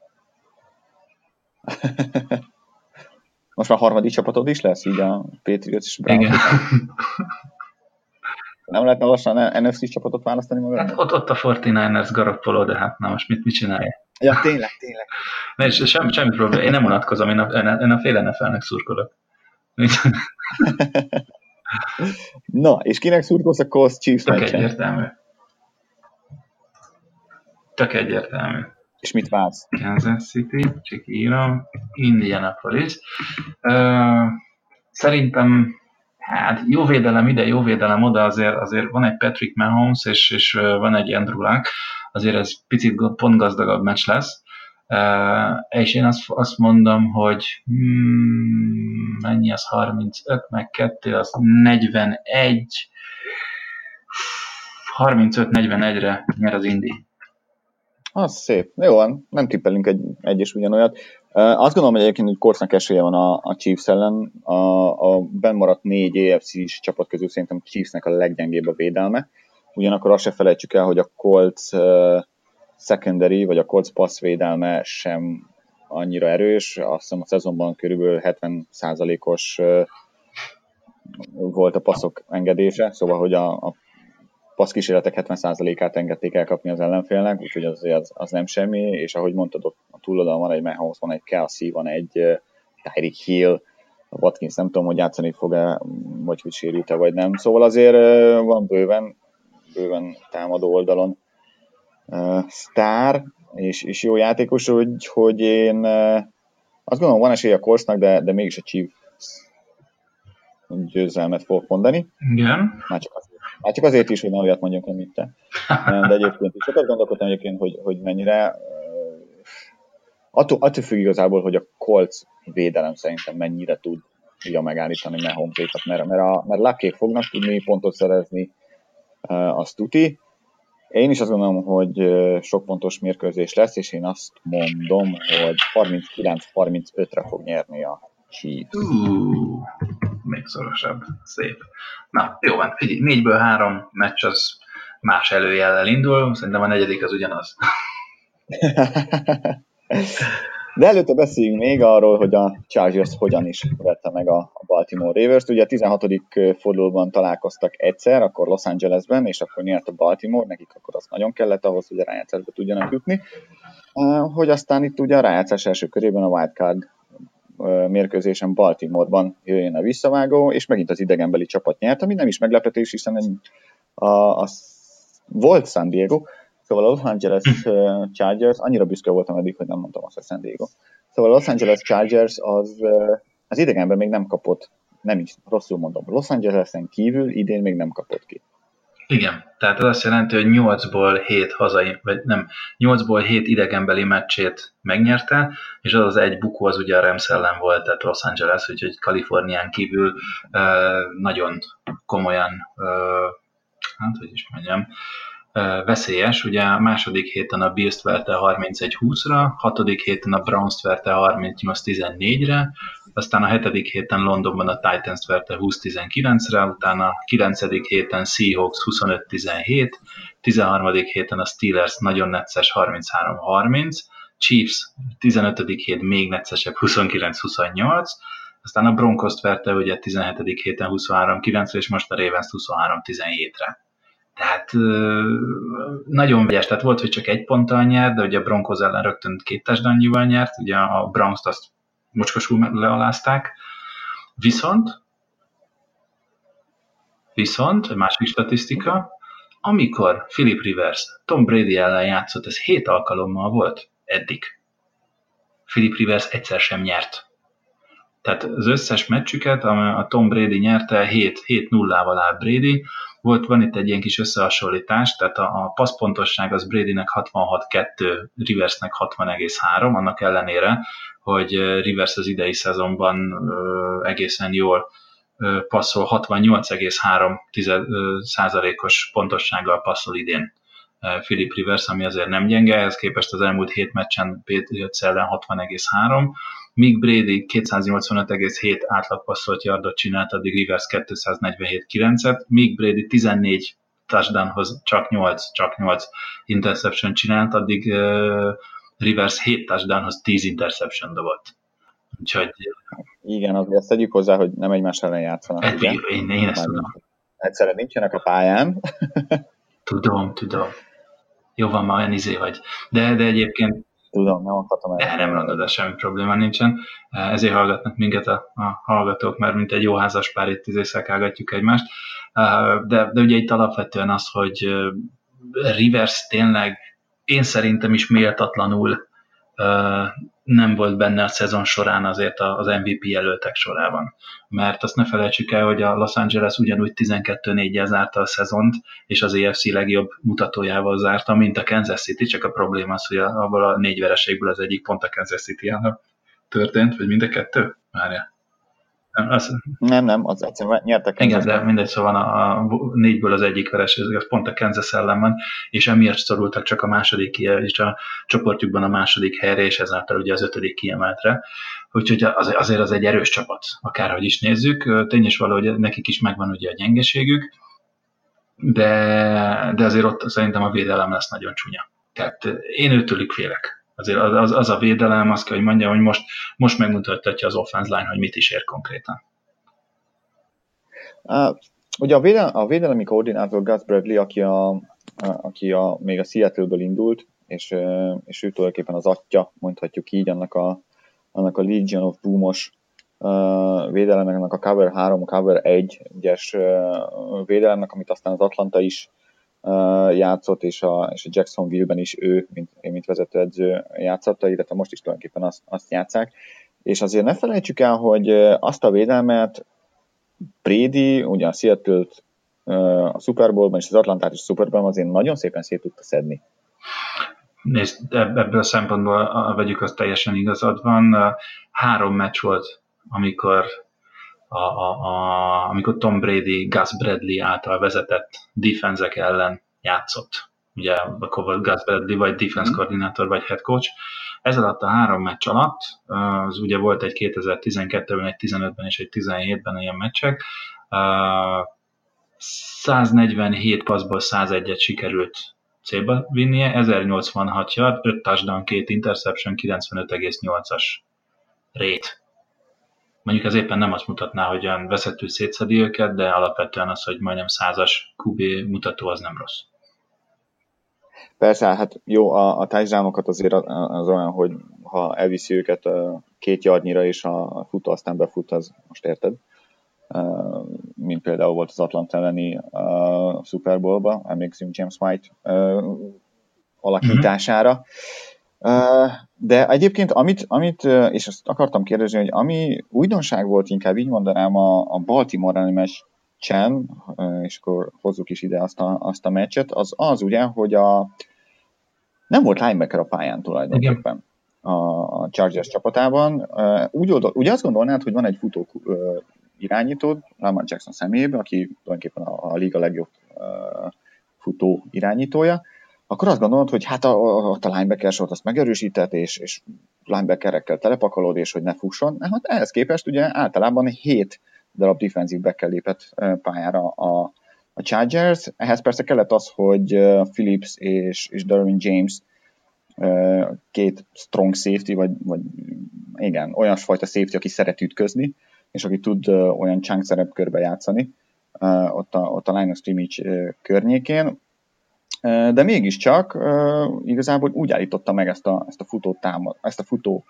[LAUGHS] Most már harmadik csapatod is lesz, így a Patriots és Browns. Igen. [LAUGHS] Nem lehetne lassan NFC csapatot választani magad? Hát ott, ott a 49ers Garoppolo, de hát na most mit, mit csinálja? Ja, tényleg, tényleg. [LAUGHS] Ne, és semmi, semmi probléma, én nem unatkozom, én a, én a fél NFL-nek szurkolok. Na, és kinek szurkolsz a Colts Chiefs Tök egyértelmű. Tök egyértelmű. És mit vársz? Kansas City, csak írom, Indianapolis. Uh, szerintem hát jó védelem ide, jó védelem oda, azért, azért van egy Patrick Mahomes, és, és van egy Andrew Luck, azért ez picit pontgazdagabb meccs lesz. Uh, és én azt, azt mondom, hogy hmm, mennyi az 35, meg 2, az 41, 35-41-re nyer az Indi. Az szép. Jó van, nem tippelünk egy, egyes ugyanolyat. Uh, azt gondolom, hogy egyébként, hogy Korsznak esélye van a, a Chiefs ellen. A, a benmaradt négy AFC-s csapat közül szerintem Chiefsnek a leggyengébb a védelme. Ugyanakkor azt se felejtsük el, hogy a Colts secondary, vagy a Colts pass védelme sem annyira erős. Azt hiszem a szezonban körülbelül 70%-os uh, volt a passzok engedése, szóval hogy a, a passzkísérletek 70%-át engedték elkapni az ellenfélnek, úgyhogy az, az, az nem semmi, és ahogy mondtad, ott a túloldalon van egy Mahomes, van egy Kelsey, van egy uh, Tyreek Hill, Watkins nem tudom, hogy játszani fog-e, vagy hogy sérült-e, vagy nem. Szóval azért uh, van bőven, bőven támadó oldalon uh, sztár, és, és jó játékos, hogy, hogy én uh, azt gondolom, van esély a Korsznak, de, de mégis a Chiefs győzelmet fogok mondani. Igen. Már csak azért már csak azért is, hogy ne olyat mondjunk, amit te. De egyébként is sokat gondolkodtam egyébként, hogy, hogy mennyire attól, attól függ igazából, hogy a Colts védelem szerintem mennyire tud tudja megállítani Mahomesékat, mert, mert, a, mert lakék fognak tudni pontot szerezni, azt tuti, Én is azt gondolom, hogy sok pontos mérkőzés lesz, és én azt mondom, hogy 39-35-re fog nyerni a Chiefs. Még szorosabb. Szép. Na, jó van. Négyből három meccs az más előjellel indul, szerintem a negyedik az ugyanaz. [LAUGHS] De előtte beszéljünk még arról, hogy a Chargers hogyan is vette meg a Baltimore Ravers-t. Ugye a 16. fordulóban találkoztak egyszer, akkor Los Angelesben, és akkor nyert a Baltimore, nekik akkor az nagyon kellett ahhoz, hogy a rájátszásba tudjanak jutni. Hogy aztán itt ugye a rájátszás első körében a wildcard mérkőzésen Baltimoreban jöjjön a visszavágó, és megint az idegenbeli csapat nyert, ami nem is meglepetés, hiszen a, a volt San Diego, Szóval a Los Angeles hm. Chargers, annyira büszke voltam eddig, hogy nem mondtam azt, a San Diego. Szóval a Los Angeles Chargers az, az idegenben még nem kapott, nem is rosszul mondom, Los Angelesen kívül idén még nem kapott ki. Igen, tehát ez azt jelenti, hogy 8-ból 7 hazai, vagy nem, 8-ból 7 idegenbeli meccsét megnyerte, és az az egy bukó az ugye a Rams ellen volt, tehát Los Angeles, úgyhogy Kalifornián kívül nagyon komolyan, hát hogy is mondjam, veszélyes. Ugye a második héten a Bills-t verte 31-20-ra, hatodik héten a Browns-t verte 38-14-re, aztán a hetedik héten Londonban a Titans-t verte 20-19-re, utána a kilencedik héten Seahawks 25-17, 13. héten a Steelers nagyon necces 33-30, Chiefs 15. hét még neccesebb 29-28, aztán a Broncos-t verte ugye 17. héten 23-9-re, és most a Ravens 23-17-re. Tehát nagyon vegyes, tehát volt, hogy csak egy ponttal nyert, de ugye a Broncos ellen rögtön két társadalmival nyert, ugye a Browns-t azt mocskosul lealázták. Viszont, viszont, egy másik statisztika, amikor Philip Rivers Tom Brady ellen játszott, ez hét alkalommal volt eddig. Philip Rivers egyszer sem nyert. Tehát az összes meccsüket, a Tom Brady nyerte, 7-0-val áll Brady, volt, van itt egy ilyen kis összehasonlítás, tehát a, a passzpontosság az Bradynek 66,2, Riversnek 60,3, annak ellenére, hogy Rivers az idei szezonban ö, egészen jól ö, passzol, 68,3 százalékos pontossággal passzol idén. Philip Rivers, ami azért nem gyenge, ehhez képest az elmúlt hét meccsen Patriots ellen 60,3, míg Brady 285,7 átlagpasszolt yardot csinált, addig Rivers 247,9-et, míg Brady 14 touchdownhoz csak 8, csak 8 interception csinált, addig uh, Rivers 7 touchdownhoz 10 interception dobott. Úgyhogy... Igen, azért tegyük hozzá, hogy nem egymás ellen játszanak. Hát, ugye? Én, én ezt tudom. Egyszerűen nincsenek a pályán. tudom, tudom. Jó van, ma olyan izé vagy. De, de egyébként Tudom, nem akartam el. Nem mondod, de semmi probléma nincsen. Ezért hallgatnak minket a, a hallgatók, mert mint egy jó házas pár itt izészekálgatjuk egymást. De, de ugye itt alapvetően az, hogy Rivers tényleg én szerintem is méltatlanul nem volt benne a szezon során azért az MVP jelöltek sorában. Mert azt ne felejtsük el, hogy a Los Angeles ugyanúgy 12-4-jel zárta a szezont, és az EFC legjobb mutatójával zárta, mint a Kansas City, csak a probléma az, hogy abból a négy vereségből az egyik pont a Kansas city történt, vagy mind a kettő? Várja. Nem, az... nem, nem, az egyszerűen nyertek. Igen, de mindegy, szóval a, a négyből az egyik vereség, az pont a Kansas ellen van, és emiatt szorultak csak a második, és a csoportjukban a második helyre, és ezáltal ugye az ötödik kiemeltre. Úgyhogy az, azért az egy erős csapat, akárhogy is nézzük. Tény is valahogy nekik is megvan ugye a gyengeségük, de, de azért ott szerintem a védelem lesz nagyon csúnya. Tehát én őtőlük félek azért az, az, az a védelem, azt kell, hogy mondjam, hogy most, most megmutatja az offense line, hogy mit is ér konkrétan. Uh, ugye a, védel, a védelemi koordinátor Gus Bradley, aki, a, a, aki a, még a Seattle-ből indult, és, és ő tulajdonképpen az atya, mondhatjuk így, annak a, annak a Legion of Boomos uh, védelemnek, a Cover 3, a Cover 1-es uh, védelemnek, amit aztán az Atlanta is játszott, és a, és a Jacksonville-ben is ő, mint, mint vezetőedző játszotta, illetve most is tulajdonképpen azt, azt játszák. És azért ne felejtsük el, hogy azt a védelmet Brady, ugye a seattle a Super Bowl-ban és az Atlantát is a Super Bowl-ban azért nagyon szépen szét tudta szedni. Nézd, ebből a szempontból vegyük azt teljesen igazad van. Három meccs volt, amikor a, a, a, amikor Tom Brady Gus Bradley által vezetett defenzek ellen játszott. ugye akkor volt Gus Bradley, vagy defense mm. koordinátor, vagy head coach. Ez alatt a három meccs alatt, az ugye volt egy 2012-ben, egy 15-ben és egy 17-ben ilyen meccsek, 147 passzból 101-et sikerült célba vinnie, 1086 yard, 5 touchdown, 2 interception, 95,8-as rate. Mondjuk ez éppen nem azt mutatná, hogy olyan veszettő szétszedi őket, de alapvetően az, hogy majdnem százas QB mutató, az nem rossz. Persze, hát jó, a, a touchdownokat azért az olyan, hogy ha elviszi őket két yardnyira, és a futó aztán befut, az most érted? mint például volt az Atlanta elleni uh, Super Bowl-ba, emlékszünk James White uh, alakítására. Uh, de egyébként, amit, amit, és ezt akartam kérdezni, hogy ami újdonság volt, inkább így mondanám a, a Baltimore elleni meccsen, és akkor hozzuk is ide azt a, azt a meccset, az az ugye, hogy a, nem volt linebacker a pályán tulajdonképpen. A, a Chargers csapatában. Úgy, oldal, ugye azt gondolnád, hogy van egy futó irányítód, Lamar Jackson személyében, aki tulajdonképpen a, a liga legjobb futó irányítója, akkor azt gondolod, hogy hát a, a, a linebacker sort azt megerősített, és, és linebackerekkel telepakolod, és hogy ne fusson. Hát ehhez képest ugye általában 7 darab defensív backkel lépett pályára a, a Chargers. Ehhez persze kellett az, hogy Phillips és, és Derwin James két strong safety, vagy, vagy igen, olyasfajta safety, aki szeret ütközni, és aki tud olyan chunk szerepkörbe játszani, ott a, ott a line of környékén, de mégiscsak igazából úgy állította meg ezt a, ezt a futó támad, ezt a futó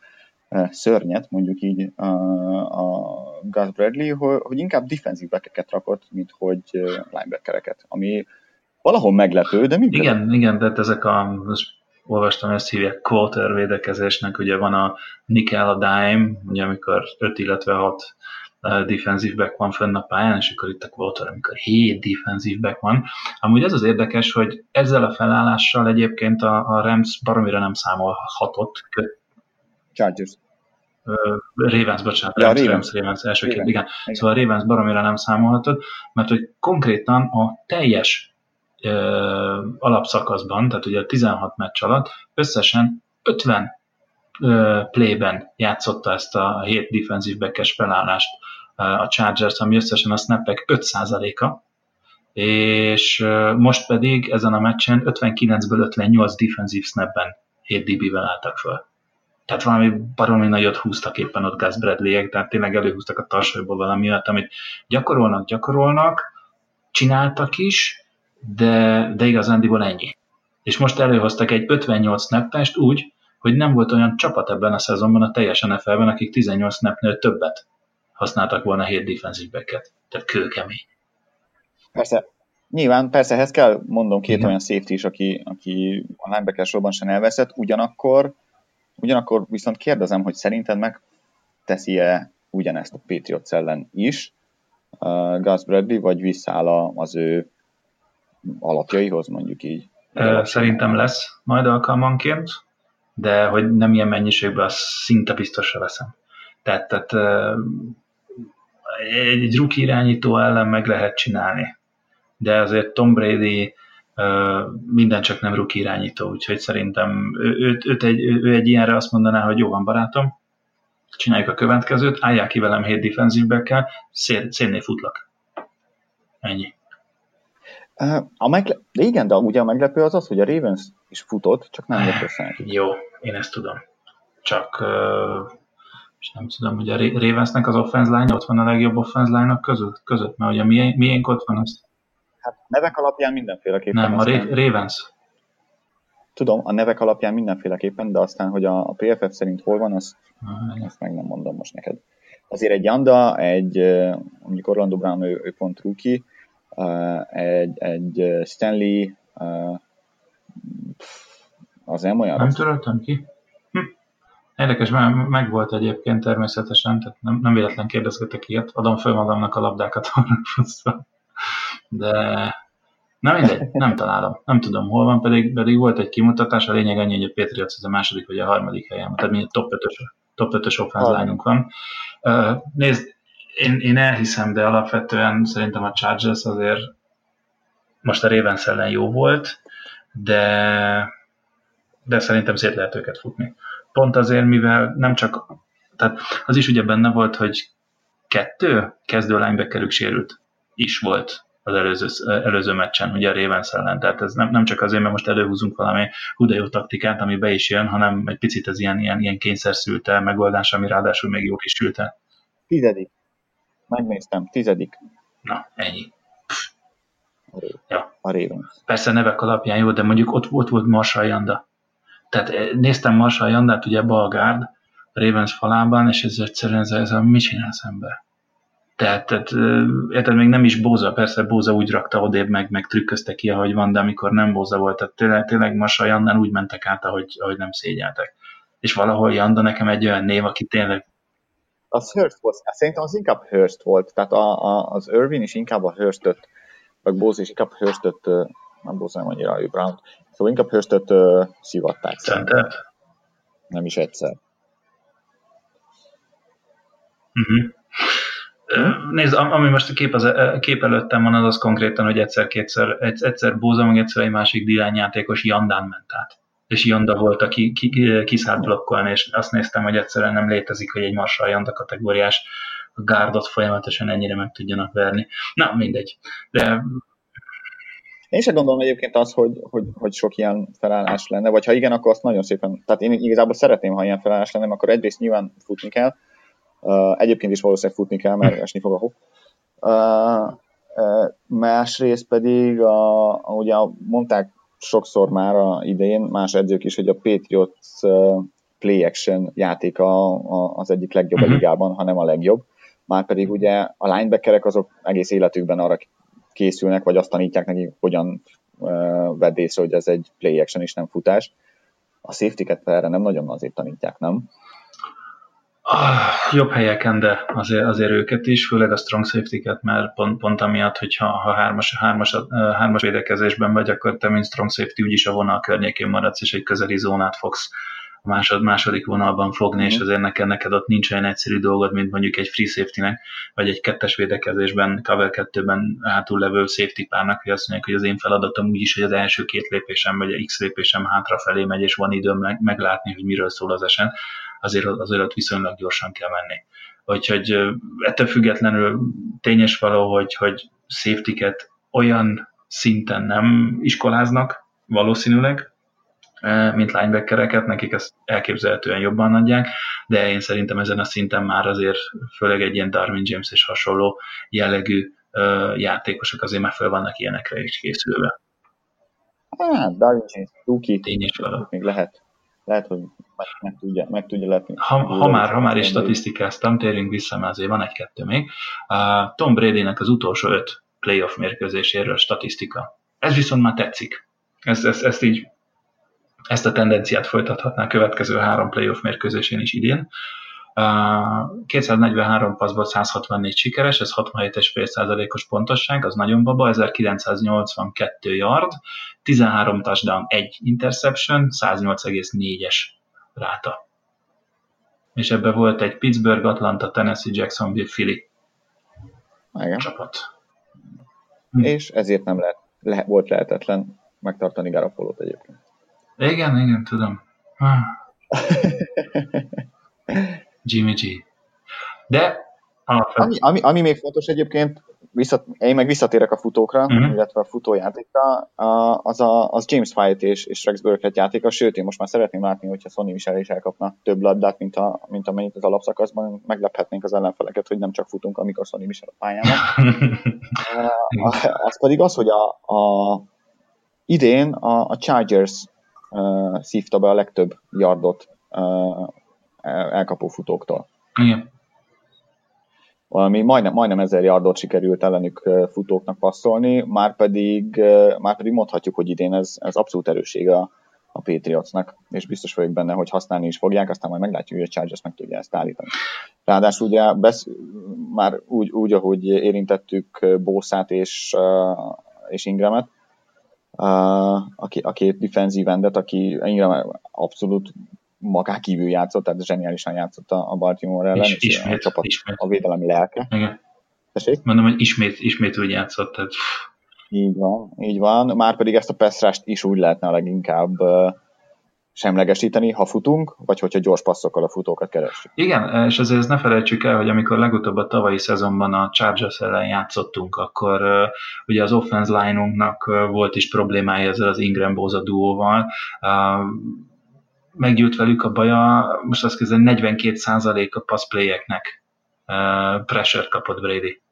szörnyet, mondjuk így a, a Gus Bradley, hogy, inkább defensív backeket rakott, mint hogy linebackereket, ami valahol meglepő, de mindig. Igen, igen, de ezek a, most olvastam, ezt hívják quarter védekezésnek, ugye van a nickel, a dime, ugye amikor 5, illetve 6 defensív back van fönn a pályán, és akkor itt a quarter, amikor 7 defensív back van. Amúgy ez az érdekes, hogy ezzel a felállással egyébként a, a Rams baromira nem számolhatott. Chargers. Ravens, bocsánat, ja, Rams, Ravens, Rams, Ravens elsőként, igen. igen. igen. Szóval a Ravens baromira nem számolhatott, mert hogy konkrétan a teljes ö, alapszakaszban, tehát ugye a 16 meccs alatt összesen 50 ö, playben játszotta ezt a 7 defensív backes felállást a Chargers, ami összesen a snappek 5%-a, és most pedig ezen a meccsen 59-ből 58 defensív snapben 7 DB-vel álltak föl. Tehát valami baromi nagyot húztak éppen ott Gus bradley tehát tényleg előhúztak a tarsajból valami olyat, amit gyakorolnak, gyakorolnak, csináltak is, de, de igazándiból ennyi. És most előhoztak egy 58 snappest úgy, hogy nem volt olyan csapat ebben a szezonban a teljes NFL-ben, akik 18 snapnél többet használtak volna 7 defensive back-et. Tehát kőkemény. Persze, nyilván, persze ehhez kell mondom két Igen. olyan safety is, aki, aki a linebacker sorban sem elveszett, ugyanakkor, ugyanakkor viszont kérdezem, hogy szerinted meg teszi-e ugyanezt a Patriots ellen is, uh, Gus Bradley, vagy visszáll az ő alapjaihoz, mondjuk így? Szerintem lesz majd alkalmanként, de hogy nem ilyen mennyiségben, azt szinte biztosra veszem. Tehát, tehát egy rookie irányító ellen meg lehet csinálni. De azért Tom Brady minden csak nem rookie irányító, úgyhogy szerintem őt, őt egy, ő egy ilyenre azt mondaná, hogy jó van barátom, csináljuk a következőt, állják ki velem 7 defensív back szénné futlak. Ennyi. A megle- de igen, de ugye a meglepő az az, hogy a Ravens is futott, csak nem jött össze Jó, én ezt tudom. Csak uh, és nem tudom, hogy a Ravensnek az offense line ott van a legjobb offense line között, között, mert ugye milyen, milyen ott van az? Hát nevek alapján mindenféleképpen. Nem, a Ravens. Tudom, a nevek alapján mindenféleképpen, de aztán, hogy a, a PFF szerint hol van, azt, ah, azt meg nem mondom most neked. Azért egy Janda, egy, mondjuk Orlando Brown, ő, ő pont rookie, egy, egy Stanley, az nem olyan Nem töröltem ki. Érdekes, mert meg volt egyébként természetesen, tehát nem, nem véletlen kérdezgetek ilyet, adom föl magamnak a labdákat arra. De nem mindegy, nem találom, nem tudom hol van, pedig, pedig volt egy kimutatás, a lényeg annyi, hogy a Patriots az a második vagy a harmadik helyen, tehát mi top 5-ös, top 5-ös offense van. Uh, nézd, én, én elhiszem, de alapvetően szerintem a Chargers azért most a Ravens ellen jó volt, de, de szerintem szét lehet őket futni. Pont azért, mivel nem csak, tehát az is ugye benne volt, hogy kettő kezdő linebackerük sérült is volt az előző, előző meccsen, ugye a Ravens ellen. Tehát ez nem, nem csak azért, mert most előhúzunk valami húda jó taktikát, ami be is jön, hanem egy picit ez ilyen, ilyen, ilyen kényszer szülte megoldás, ami ráadásul még jó is sülte. Tizedik. Megnéztem, tizedik. Na, ennyi. A, ja. a Ravens. Persze nevek alapján jó, de mondjuk ott, ott volt Marshall Janda. Tehát eh, néztem Marshall Jandát, ugye Balgárd, Ravens falában, és ez egyszerűen ez, ez a mit csinálsz ember? Tehát, tehát érted, még nem is Bóza, persze Bóza úgy rakta odébb, meg, meg trükközte ki, ahogy van, de amikor nem Bóza volt, tehát tényleg, tényleg Masa Jannán úgy mentek át, ahogy, ahogy nem szégyeltek. És valahol Janda nekem egy olyan név, aki tényleg az Hurst volt. Szerintem az inkább Hurst volt. Tehát a, a, az Irvin is inkább a Hurstöt, vagy Bóza is inkább Hurstöt, nem nem annyira, ő Brown. Szóval inkább Hurstöt uh, szivatták. Szerinted? Nem is egyszer. Uh-huh. Nézd, ami most a kép, az, a kép előttem van, az az konkrétan, hogy egyszer-kétszer, egyszer Bóza, meg egyszer egy másik dirány játékos Jandán ment át. És Janda volt, aki ki, kiszállt blokkolni, és azt néztem, hogy egyszerűen nem létezik, hogy egy Marshall Janda kategóriás gárdot folyamatosan ennyire meg tudjanak verni. Na, mindegy. De én sem gondolom egyébként az, hogy, hogy, hogy sok ilyen felállás lenne, vagy ha igen, akkor azt nagyon szépen, tehát én igazából szeretném, ha ilyen felállás lenne, akkor egyrészt nyilván futni kell, Uh, egyébként is valószínűleg futni kell, mert esni fog a hó. Uh, uh, másrészt pedig, a, a, ugye mondták sokszor már a idején, más edzők is, hogy a Patriots uh, play action játéka az egyik legjobb a mhm. ligában, hanem a legjobb. Márpedig ugye a linebackerek azok egész életükben arra készülnek, vagy azt tanítják neki, hogyan vedd észre, hogy ez egy play action és nem futás. A safety-ket erre nem nagyon azért tanítják, nem? Ah, jobb helyeken, de azért, azért őket is, főleg a strong safety-ket, mert pont, pont amiatt, hogyha ha hármas, hármas, hármas védekezésben vagy, akkor te, mint strong safety, úgyis a vonal környékén maradsz, és egy közeli zónát fogsz a másod, második vonalban fogni, mm. és mhm. azért neked, neked ott nincs olyan egyszerű dolgod, mint mondjuk egy free safety-nek, vagy egy kettes védekezésben, cover kettőben hátul levő safety párnak, hogy azt mondják, hogy az én feladatom úgyis, hogy az első két lépésem, vagy a x lépésem hátrafelé megy, és van időm meglátni, hogy miről szól az esen azért, azért ott viszonylag gyorsan kell menni. Úgyhogy ettől függetlenül tényes való, hogy, hogy safety olyan szinten nem iskoláznak valószínűleg, mint linebackereket, nekik ezt elképzelhetően jobban adják, de én szerintem ezen a szinten már azért főleg egy ilyen Darwin James és hasonló jellegű játékosok azért már fel vannak ilyenekre is készülve. Hát, Darwin James, Tuki, Tényes való. Még lehet lehet, hogy meg, meg tudja, meg tudja lepni. Ha, ha, már, ha már is statisztikáztam, térjünk vissza, mert azért van egy-kettő még. Uh, Tom Brady-nek az utolsó öt playoff mérkőzéséről statisztika. Ez viszont már tetszik. Ezt, ezt, ezt így ezt a tendenciát folytathatná a következő három playoff mérkőzésén is idén. 243 passzból 164 sikeres, ez 67,5%-os pontosság, az nagyon baba, 1982 yard, 13 touchdown, 1 interception, 108,4-es ráta. És ebbe volt egy Pittsburgh, Atlanta, Tennessee, Jacksonville, Philly Igen. csapat. Hm. És ezért nem lehet, le, volt lehetetlen megtartani Garapolót egyébként. Igen, igen, tudom. [LAUGHS] Jimmy G. De ami, ami, ami még fontos egyébként, visszat, én meg visszatérek a futókra, uh-huh. illetve a futójátékra, az, a, az James White és, és Rex Burkett játéka, sőt, én most már szeretném látni, hogyha Sonny Michel is elkapna több labdát, mint, a, mint amennyit az alapszakaszban, meglephetnénk az ellenfeleket, hogy nem csak futunk, amikor Sonny Michel a pályán [LAUGHS] az pedig az, hogy a, a idén a, a Chargers uh, szívta be a legtöbb yardot uh, elkapó futóktól. Igen. Valami majdnem, majdnem ezer yardot sikerült ellenük futóknak passzolni, már pedig, már pedig mondhatjuk, hogy idén ez, ez abszolút erőssége a, a Patriotsnak, és biztos vagyok benne, hogy használni is fogják, aztán majd meglátjuk, hogy a Chargers meg tudja ezt állítani. Ráadásul ugye besz, már úgy, úgy, ahogy érintettük Bószát és, és Ingramet, a, a két defensív endet, aki Ingram abszolút magá kívül játszott, tehát zseniálisan játszott a Baltimore ellen, és, és ismét, a csapat ismét. a védelemi lelke. Igen. Tessék? Mondom, hogy ismét, ismét úgy játszott, tehát Így van, így van. Már pedig ezt a passzrást is úgy lehetne a leginkább semlegesíteni, ha futunk, vagy hogyha gyors passzokkal a futókat keressük. Igen, és azért ne felejtsük el, hogy amikor legutóbb a tavalyi szezonban a Chargers ellen játszottunk, akkor uh, ugye az offense line-unknak uh, volt is problémája ezzel az Ingram Boza duóval. Uh, meggyűlt velük a baja, most azt kezdem, 42% a passplayeknek uh, pressure kapott Brady.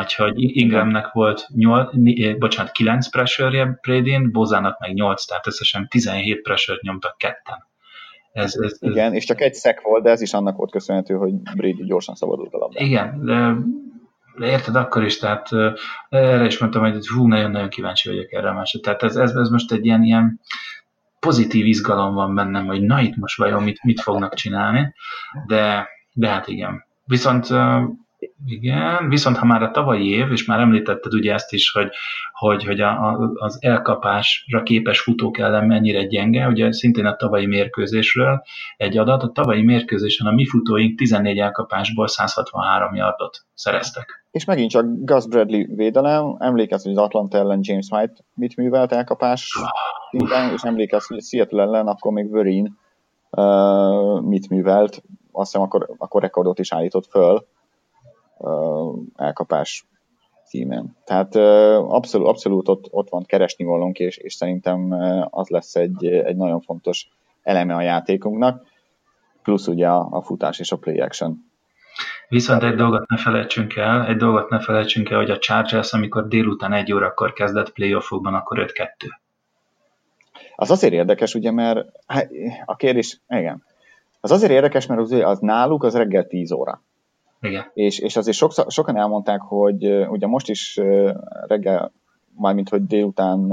Úgyhogy Ingramnek volt 8, bocsánat, 9 pressure-je Brady-n, Bozának meg 8, tehát összesen 17 pressure nyomtak ketten. Ez, ez, ez, Igen, és csak egy szek volt, de ez is annak volt köszönhető, hogy Brady gyorsan szabadult a labdát. Igen, de, de érted akkor is, tehát erre is mondtam, hogy hú, nagyon-nagyon kíváncsi vagyok erre a. Tehát ez, ez, ez most egy ilyen, ilyen pozitív izgalom van bennem, hogy na itt most vajon mit, mit fognak csinálni, de, de hát igen. Viszont igen, viszont ha már a tavalyi év, és már említetted ugye ezt is, hogy, hogy, hogy a, az elkapásra képes futók ellen mennyire gyenge, ugye szintén a tavalyi mérkőzésről egy adat, a tavalyi mérkőzésen a mi futóink 14 elkapásból 163 yardot szereztek. És megint csak Gus Bradley védelem, emlékezz, hogy az Atlanta ellen James White mit művelt elkapás szinten, és emlékezz, hogy Seattle ellen akkor még Verin uh, mit művelt, azt hiszem akkor, akkor rekordot is állított föl elkapás címen. Tehát abszolút, abszolút ott, ott van keresni valónk, és, és szerintem az lesz egy, egy nagyon fontos eleme a játékunknak, plusz ugye a, a futás és a play action. Viszont egy dolgot ne felejtsünk el, egy dolgot ne felejtsünk el, hogy a Chargers, amikor délután egy órakor kezdett playoffokban, akkor 5-2. Az azért érdekes, ugye, mert hát, a kérdés, igen, az azért érdekes, mert az, az náluk az reggel 10 óra. Igen. És, és azért sok, sokan elmondták, hogy ugye most is reggel, mármint hogy délután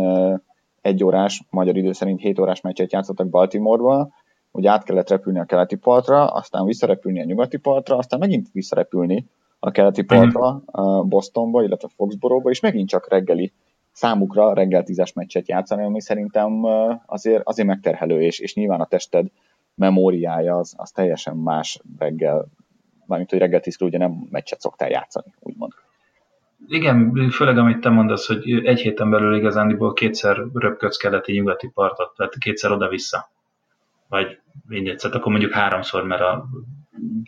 egy órás, magyar idő szerint 7 órás meccset játszottak Baltimore-val, hogy át kellett repülni a keleti partra, aztán visszarepülni a nyugati partra, aztán megint visszarepülni a keleti partra, uh Bostonba, illetve Foxborough-ba, és megint csak reggeli számukra reggel tízes meccset játszani, ami szerintem azért, azért megterhelő, és, és nyilván a tested memóriája az, az teljesen más reggel mármint hogy reggel tízkor ugye nem meccset szoktál játszani, úgymond. Igen, főleg amit te mondasz, hogy egy héten belül igazándiból kétszer röpködsz keleti nyugati partot, tehát kétszer oda-vissza. Vagy így egyszer, akkor mondjuk háromszor, mert a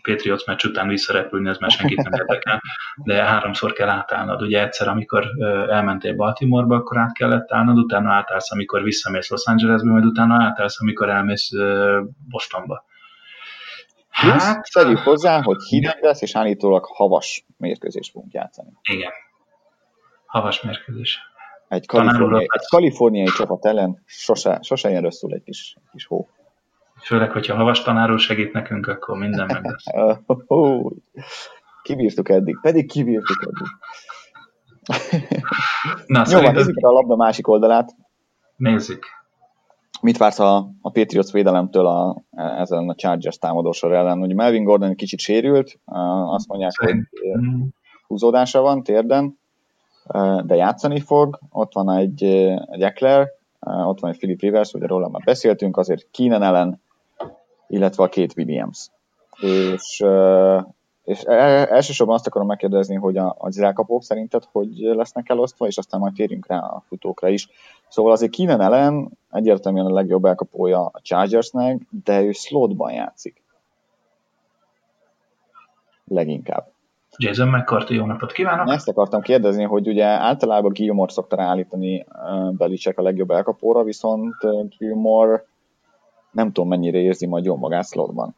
Patriots meccs után visszarepülni, ez már senkit nem érdekel, de háromszor kell átállnod. Ugye egyszer, amikor elmentél Baltimoreba, akkor át kellett állnod, utána átállsz, amikor visszamész Los Angelesbe, majd utána átállsz, amikor elmész Bostonba. Plusz hát, tegyük hozzá, hogy hideg lesz, és állítólag havas mérkőzést fogunk játszani. Igen. Havas mérkőzés. Egy kaliforniai, egy kaliforniai csapat ellen sose, sose jön rosszul egy kis, kis hó. Főleg, hogyha havas tanárul segít nekünk, akkor minden meg lesz. [LAUGHS] kibírtuk eddig, pedig kibírtuk eddig. Na, Jó, szerinted... nézzük a labda másik oldalát. Nézzük. Mit vársz a, a Patriots védelemtől a, ezen a Chargers támadósor ellen? Ugye Melvin Gordon egy kicsit sérült, azt mondják, hogy húzódása van térden, de játszani fog. Ott van egy, egy Eckler, ott van egy Philip Rivers, ugye róla már beszéltünk, azért Keenan ellen, illetve a két Williams. És, és e, e, elsősorban azt akarom megkérdezni, hogy a, az elkapók szerinted hogy lesznek elosztva, és aztán majd térjünk rá a futókra is. Szóval azért Keenan ellen egyértelműen a legjobb elkapója a Chargersnek, de ő slotban játszik. Leginkább. Jason McCarthy, jó napot kívánok! Ezt akartam kérdezni, hogy ugye általában Gilmore szokta állítani Belicek a legjobb elkapóra, viszont Gilmore nem tudom mennyire érzi majd jól magát slotban.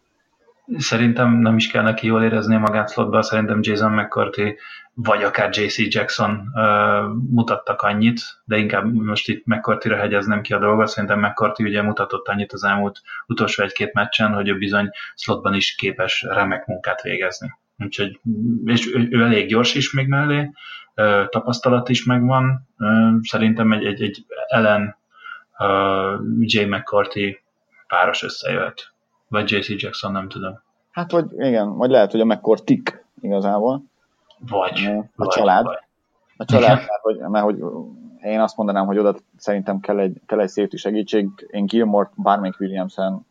Szerintem nem is kell neki jól érezni magát slotba, szerintem Jason McCarthy vagy akár JC Jackson uh, mutattak annyit, de inkább most itt McCarthy-ra hegyeznem ki a dolgot, szerintem McCarthy ugye mutatott annyit az elmúlt utolsó egy-két meccsen, hogy ő bizony slotban is képes remek munkát végezni. Úgyhogy, és ő, ő elég gyors is még mellé, uh, tapasztalat is megvan, uh, szerintem egy, egy, egy Ellen uh, J. McCarthy páros összejöhet. Vagy JC Jackson, nem tudom. Hát, vagy igen, vagy lehet, hogy a McCourty igazából. Vagy. A vagy, család. Vagy. A család, mert hogy, mert hogy én azt mondanám, hogy oda szerintem kell egy, kell egy safety segítség. Én Gilmore bármelyik Williamson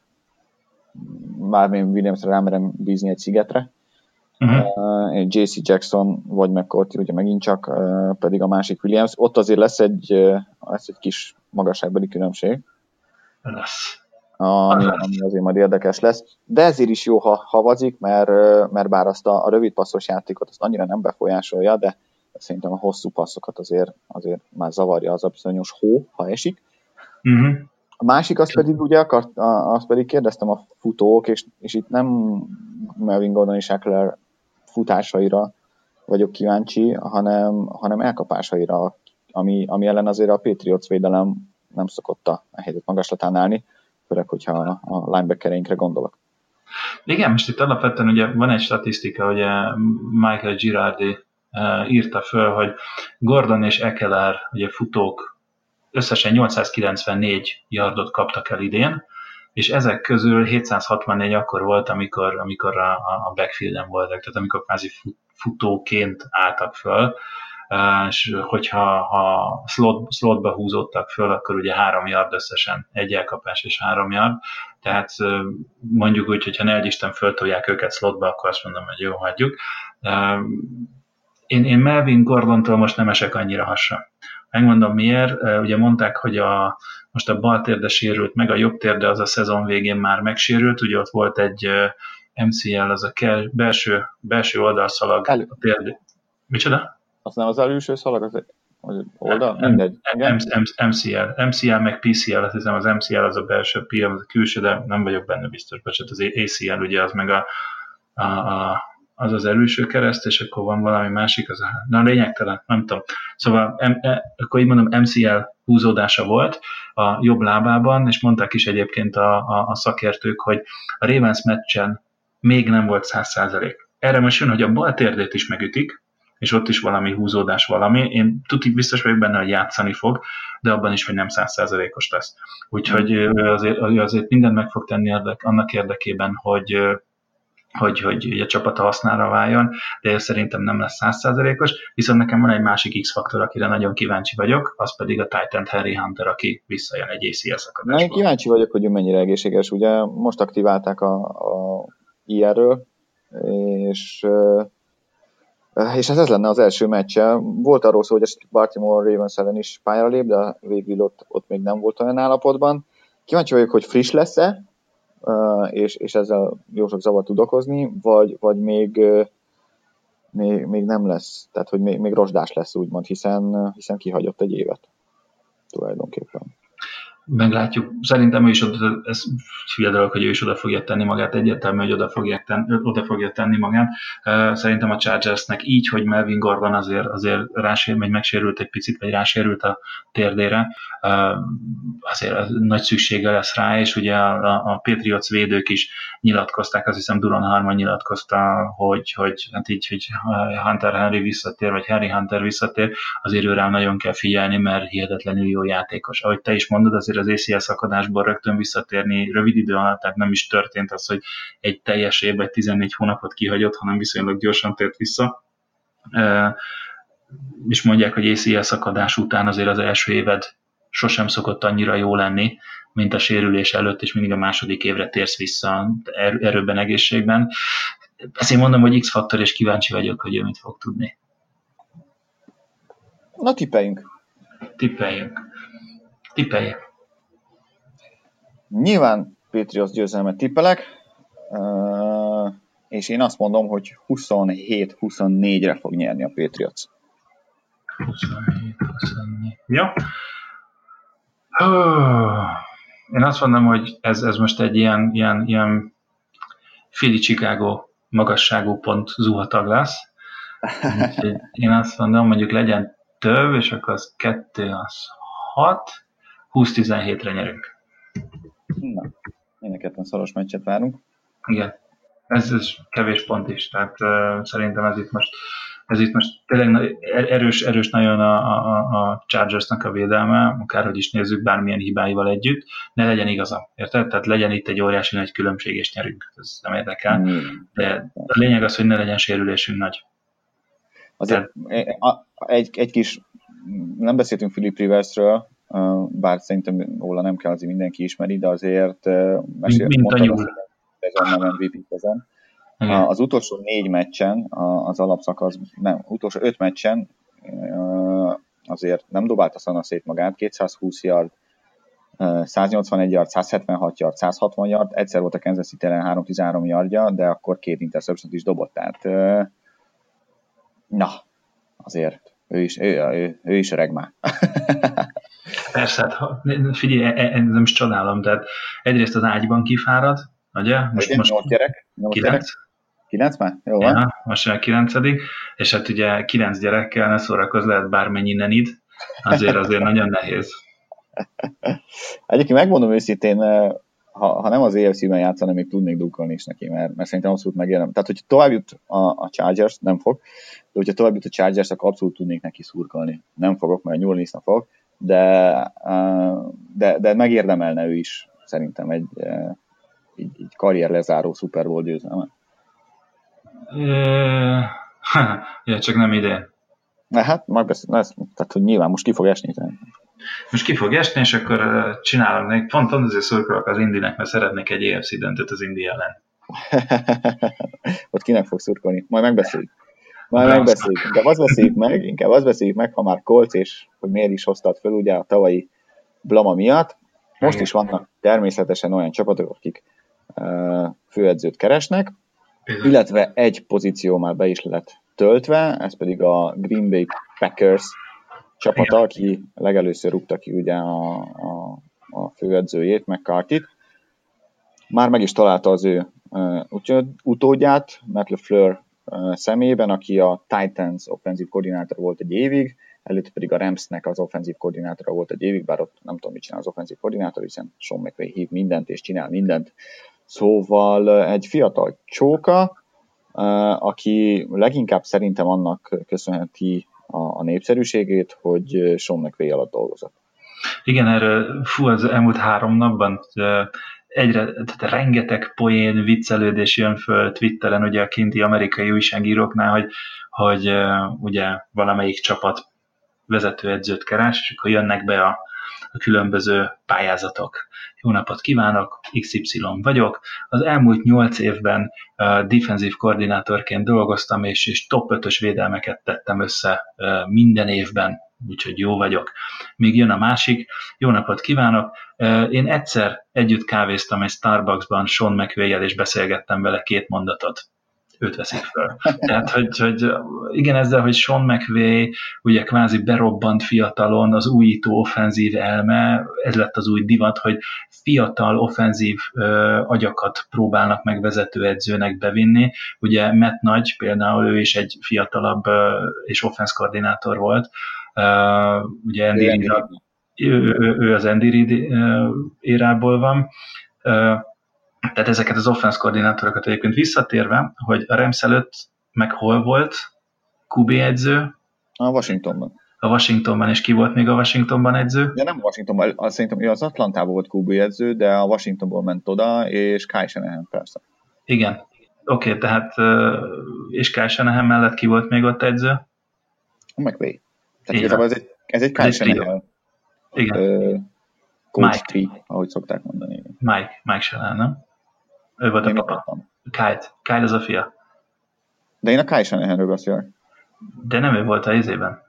bármilyen Williamsre rámerem bízni egy szigetre. uh-huh. uh, JC Jackson vagy McCourty, ugye megint csak, uh, pedig a másik Williams. Ott azért lesz egy, uh, lesz egy kis magasságbeli különbség. Lesz. Ami, ami azért majd érdekes lesz. De ezért is jó, ha havazik, mert, mert bár azt a, a rövid passzos játékot azt annyira nem befolyásolja, de szerintem a hosszú passzokat azért, azért már zavarja az a bizonyos hó, ha esik. Uh-huh. A másik, azt pedig ugye akart, azt pedig kérdeztem a futók, és, és itt nem Melvin Gordon és Eckler futásaira vagyok kíváncsi, hanem, hanem elkapásaira, ami, ami ellen azért a Patriots védelem nem szokott a helyzet magaslatán állni, főleg, hogyha a linebackereinkre gondolok. Igen, most itt alapvetően ugye van egy statisztika, hogy Michael Girardi uh, írta föl, hogy Gordon és Ekeler, ugye futók összesen 894 yardot kaptak el idén, és ezek közül 764 akkor volt, amikor, amikor a, a backfielden voltak, tehát amikor kvázi futóként álltak föl, és hogyha ha slot, slotba húzódtak föl, akkor ugye három yard összesen, egy elkapás és három yard, tehát mondjuk úgy, hogyha ne Isten föltolják őket slotba, akkor azt mondom, hogy jó, hagyjuk. Én, én Melvin Gordontól most nem esek annyira hasra. Megmondom miért. Ugye mondták, hogy a, most a bal térde sérült, meg a jobb térde az a szezon végén már megsérült. Ugye ott volt egy MCL, az a belső, belső oldalszalag Elő. a térde. Micsoda? Az nem az előső szalag, az oldal? Mindegy. MCL, MCL meg PCL, azt hiszem az MCL az a belső, PM az a külső, de nem vagyok benne biztos, bocsánat, az ACL ugye az meg a, a, a az az előső kereszt, és akkor van valami másik, az a, na lényegtelen, nem tudom. Szóval em, e, akkor így mondom, MCL húzódása volt a jobb lábában, és mondták is egyébként a, a, a szakértők, hogy a Ravens meccsen még nem volt 100%. Erre most jön, hogy a bal térdét is megütik, és ott is valami húzódás valami. Én tudjuk biztos vagyok benne, hogy játszani fog, de abban is, hogy nem százszázalékos lesz. Úgyhogy azért, azért mindent meg fog tenni annak érdekében, hogy hogy, hogy a csapata hasznára váljon, de szerintem nem lesz százszázalékos, viszont nekem van egy másik X-faktor, akire nagyon kíváncsi vagyok, az pedig a Titan Harry Hunter, aki visszajön egy ACL szakadásból. Na, én kíváncsi vagyok, hogy ő mennyire egészséges. Ugye most aktiválták a, a IR-ről, és és ez, ez lenne az első meccse. Volt arról szó, hogy a Baltimore Ravens ellen is pályára lép, de végül ott, ott még nem volt olyan állapotban. Kíváncsi vagyok, hogy friss lesz-e, és, és ezzel jó sok zavar tud okozni, vagy, vagy még, még, még nem lesz, tehát hogy még, még rozsdás lesz úgymond, hiszen, hiszen kihagyott egy évet tulajdonképpen meglátjuk. Szerintem ő is oda, ez hülye dolog, hogy ő is oda fogja tenni magát, egyértelmű, hogy oda fogja, tenni, oda fogja tenni magát. Szerintem a Chargersnek így, hogy Melvin Gordon azért, azért rásér, vagy megsérült egy picit, vagy rásérült a térdére, azért nagy szüksége lesz rá, és ugye a, a Patriots védők is nyilatkozták, azt hiszem Duran Harman nyilatkozta, hogy, hogy, hát így, hogy Hunter Henry visszatér, vagy Harry Hunter visszatér, azért őre nagyon kell figyelni, mert hihetetlenül jó játékos. Ahogy te is mondod, azért az ACL szakadásból rögtön visszatérni rövid idő alatt, tehát nem is történt az, hogy egy teljes évben 14 hónapot kihagyott, hanem viszonylag gyorsan tért vissza. És mondják, hogy ACL szakadás után azért az első éved sosem szokott annyira jó lenni, mint a sérülés előtt, és mindig a második évre térsz vissza er-, erőben, egészségben. Én mondom, hogy X-faktor, és kíváncsi vagyok, hogy ő mit fog tudni. Na, tippeljünk. Tippeljünk. Tippeljünk. Nyilván Patriots győzelmet tippelek, és én azt mondom, hogy 27-24-re fog nyerni a Patriots. 27-24. Ja. Én azt mondom, hogy ez, ez most egy ilyen, ilyen, ilyen Philly Chicago magasságú pont zuhatag lesz. Én azt mondom, mondjuk legyen több, és akkor az 2 az 6, 20-17-re nyerünk. Na, mind szoros meccset várunk. Igen, ez, ez kevés pont is, tehát uh, szerintem ez itt most ez itt most tényleg erős, erős nagyon a, a, a Chargersnak a védelme, akárhogy is nézzük, bármilyen hibáival együtt, ne legyen igaza, érted? Tehát legyen itt egy óriási nagy különbség, és nyerünk, ez nem érdekel. Mm. De a lényeg az, hogy ne legyen sérülésünk nagy. Azért Tehát... egy, egy kis, nem beszéltünk Philip Riversről, bár szerintem róla nem kell, azért mindenki ismeri, de azért mesél, mint, mint a nyúl. nem MVP ezen. Igen. Az utolsó négy meccsen, az alapszakasz, nem, utolsó öt meccsen azért nem dobálta szana szét magát, 220 yard, 181 yard, 176 yard, 160 yard, egyszer volt a Kansas City ellen 313 yardja, de akkor két interception is dobott, tehát na, azért ő is, ő, ő, ő is öreg már. [LAUGHS] Persze, hát, figyelj, e, e, nem is csodálom, tehát egyrészt az ágyban kifárad, ugye? Most, most 8 gyerek? 8 kilenc. gyerek? 9 már? Jó van. Ja, most a 9 és hát ugye 9 gyerekkel ne szórakozz, lehet bármennyi nenid, azért azért nagyon nehéz. [LAUGHS] Egyébként megmondom őszintén, eh, ha, ha nem az EFC-ben játszana, még tudnék dukkolni is neki, mert, mert szerintem abszolút megérem. Tehát, hogyha tovább jut a, a Chargers, nem fog, de hogyha tovább jut a Chargers, akkor abszolút tudnék neki szurkolni. Nem fogok, mert New Orleans fog, de, de, de megérdemelne ő is szerintem egy, egy, egy karrier lezáró Super Bowl győzelmet. ja, csak nem ide. Na hát, majd beszél, lesz, tehát hogy nyilván most ki fog esni. Tehát. Most ki fog esni, és akkor csinálom még, pont, pont azért szurkolok az Indinek, mert szeretnék egy EFC döntőt az Indi ellen. [LAUGHS] Ott kinek fog szurkolni? Majd megbeszéljük. Majd megbeszéljük. Inkább azt beszéljük meg, inkább azt beszéljük meg, ha már Kolc, és hogy miért is hoztad föl ugye a tavalyi blama miatt. Most is vannak természetesen olyan csapatok, akik uh, főedzőt keresnek, illetve egy pozíció már be is lett töltve, ez pedig a Green Bay Packers csapata, aki legelőször rúgta ki ugye a, a, a főedzőjét, McCarthy-t. Már meg is találta az ő uh, utódját, Matt LeFleur szemében, aki a Titans offenzív koordinátor volt egy évig, előtte pedig a Ramsnek az offenzív koordinátora volt egy évig, bár ott nem tudom, mit csinál az offenzív koordinátor, hiszen Sean McVay hív mindent és csinál mindent. Szóval egy fiatal csóka, aki leginkább szerintem annak köszönheti a, népszerűségét, hogy Sean McVay alatt dolgozott. Igen, erről fú, az elmúlt három napban egyre, tehát rengeteg poén, viccelődés jön föl Twitteren, ugye a kinti amerikai újságíróknál, hogy, hogy ugye valamelyik csapat vezetőedzőt keres, és akkor jönnek be a, a különböző pályázatok. Jó napot kívánok, XY vagyok. Az elmúlt nyolc évben defensív koordinátorként dolgoztam, és, és top 5-ös védelmeket tettem össze minden évben, úgyhogy jó vagyok. Még jön a másik, jó napot kívánok, én egyszer együtt kávéztam egy Starbucksban Sean mcvay és beszélgettem vele két mondatot őt veszik föl. Tehát, hogy, hogy igen, ezzel, hogy Sean McVay ugye kvázi berobbant fiatalon az újító offenzív elme, ez lett az új divat, hogy fiatal offenzív ö, agyakat próbálnak meg vezetőedzőnek bevinni. Ugye Matt Nagy például ő is egy fiatalabb ö, és offense koordinátor volt, Uh, ugye Andy ő, ő, ő az Andy Reid érából van, tehát ezeket az offense koordinátorokat egyébként visszatérve, hogy a Rams előtt meg hol volt QB edző? A Washingtonban. A Washingtonban, és ki volt még a Washingtonban edző? De nem Washingtonban, azt szerintem az Atlantában volt QB edző, de a Washingtonból ment oda, és Kai Shanahan persze. Igen. Oké, okay, tehát és Kai Shanahan mellett ki volt még ott edző? A McVay. Tehát igazából ez egy, ez egy Kai Shanahan. Igen. coach Mike. tree, ahogy szokták mondani. Mike, Mike Shanahan, nem? Ő volt én a papa. Kyle. Kyle az a fia. De én a Kyle Shanahanről beszélek. De nem ő volt a izében.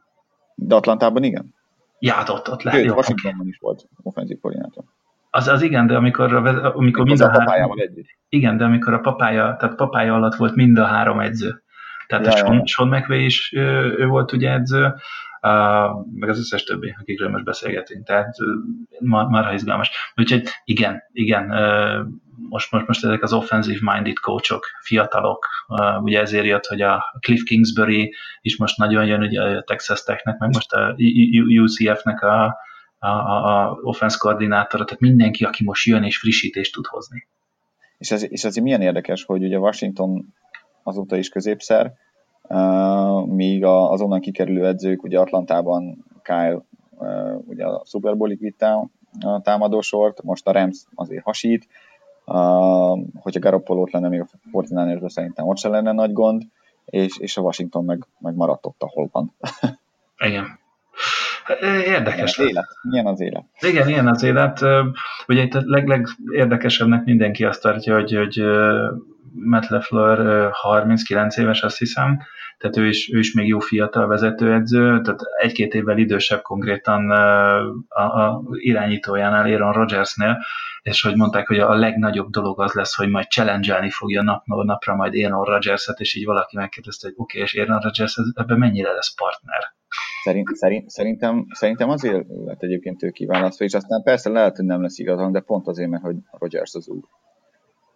De Atlantában igen. Ja, hát ott, ott lehet. Jó, Washingtonban is volt offenzív koordinátor. Az, az igen, de amikor, a, amikor mind a, a három... Együtt. Igen, de amikor a papája, tehát papája alatt volt mind a három edző. Tehát ja, a Sean, ja. Sean McVay is ő, ő volt ugye edző, uh, meg az összes többi, akikről most beszélgetünk. Tehát uh, mar, marha izgalmas. Úgyhogy igen, igen, uh, most, most, most ezek az offensive minded coachok, fiatalok, ugye ezért jött, hogy a Cliff Kingsbury is most nagyon jön, ugye a Texas Technek, meg most a UCF-nek a, a, a offense koordinátora, tehát mindenki, aki most jön és frissítést tud hozni. És ez, és ez milyen érdekes, hogy ugye Washington azóta is középszer, uh, míg a, azonnan kikerülő edzők, ugye Atlantában Kyle uh, ugye a Super Bowl-ig vitte a támadósort, most a Rams azért hasít, uh, hogyha Garoppolót lenne még a 49 szerintem ott se lenne nagy gond, és, és a Washington meg, meg maradt ott, ahol van. [LAUGHS] Igen. Érdekes. Milyen az élet? Milyen az élet? Igen, ilyen az élet. Ugye itt a leg, legérdekesebbnek mindenki azt tartja, hogy, hogy Matt LeFleur 39 éves, azt hiszem, tehát ő is, ő is még jó fiatal vezetőedző, tehát egy-két évvel idősebb konkrétan a, a irányítójánál, Aaron Rodgersnél, és hogy mondták, hogy a legnagyobb dolog az lesz, hogy majd challenge fogja napról napra majd Aaron Rodgers-et, és így valaki megkérdezte, hogy oké, okay, és Aaron Rodgers ebben mennyire lesz partner? Szerint, szerint, szerintem, szerintem azért lett egyébként ő kiválasztva, és aztán persze lehet, hogy nem lesz igazán, de pont azért, mert hogy Rodgers az úr.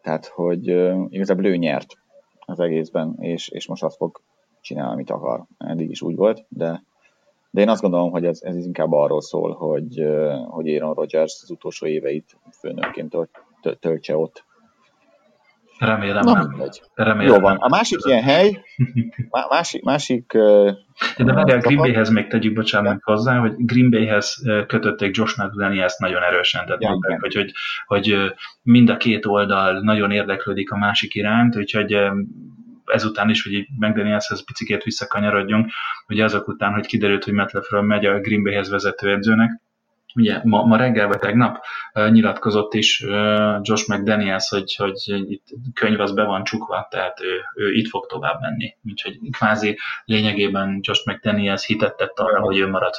Tehát, hogy uh, igazából ő nyert az egészben, és, és most azt fog csinálni, amit akar. Eddig is úgy volt, de, de én azt gondolom, hogy ez, ez inkább arról szól, hogy, hogy Aaron Rodgers az utolsó éveit főnökként töltse ott Remélem Na, nem. Remélem Jó van. A másik ilyen hely, másik, másik de várjál, Green Bayhez még tegyük, bocsánat, hozzá, hogy Green Bayhez kötötték Josh ezt nagyon erősen, tehát ja, mondták, hogy, hogy, hogy mind a két oldal nagyon érdeklődik a másik iránt, úgyhogy ezután is, hogy McDanielshez picikét visszakanyarodjunk, ugye azok után, hogy kiderült, hogy Matt megy a Green Bayhez vezetőedzőnek, Ugye ma, ma reggel vagy tegnap uh, nyilatkozott is uh, Josh McDaniels, hogy, hogy itt könyv az be van csukva, tehát ő, ő itt fog tovább menni. Úgyhogy kvázi lényegében Josh McDaniels hitet tett arra, hogy ő marad.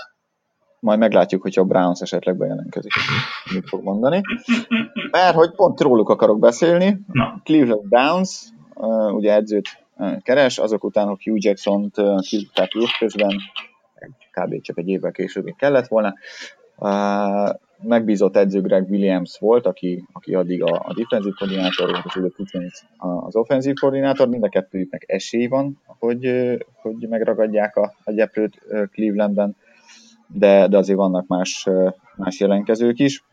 Majd meglátjuk, hogyha a Browns esetleg bejelentkezik, mit fog mondani. Mert hogy pont róluk akarok beszélni. Na. Cleveland Browns, ugye edzőt keres, azok után, hogy Hugh Jackson-t kívülták évközben, kb. csak egy évvel később kellett volna. Megbízott edző Greg Williams volt, aki, aki addig a, a defensív koordinátor volt, és ugye az offenzív koordinátor. Mind a kettőjüknek esély van, hogy, hogy megragadják a, a gyeplőt Clevelandben, de, de azért vannak más, más jelenkezők is.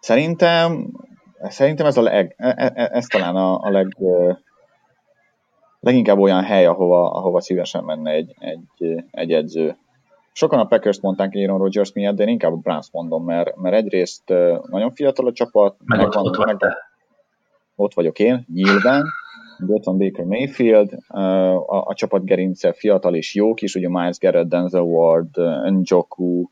Szerintem, szerintem ez, a leg, e, e, e, ez talán a, a leg, leginkább olyan hely, ahova, ahova szívesen menne egy, egy, egy edző. Sokan a packers mondták Aaron Rodgers miatt, de én inkább a Browns mondom, mert, mert egyrészt nagyon fiatal a csapat, meg, meg, ott, van, meg, ott vagyok én, nyilván, de ott van Baker Mayfield, a, a csapat gerince fiatal és jók is, ugye Miles Garrett, Denzel Ward, Njoku,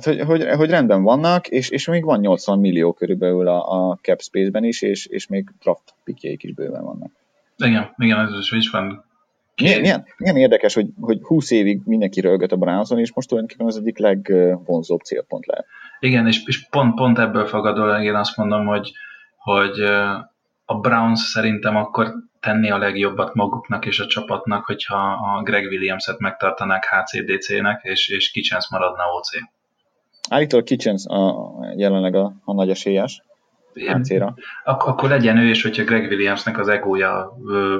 tehát hogy, hogy, hogy rendben vannak, és, és még van 80 millió körülbelül a, a cap space-ben is, és, és még draft pickjeik is bőven vannak. Igen, igen, ez is van milyen, milyen, milyen érdekes, hogy, hogy 20 évig mindenki rölgött a Brownson, és most tulajdonképpen az egyik legvonzóbb célpont lehet. Igen, és, és pont, pont ebből fogadólag én azt mondom, hogy, hogy a Browns szerintem akkor tenni a legjobbat maguknak és a csapatnak, hogyha a Greg Williams-et megtartanák HCDC-nek, és, és Kitchens maradna OC. Állítólag Kitchens a, jelenleg a, a nagy esélyes. Ak- akkor legyen ő, és hogyha Greg Williamsnek az egója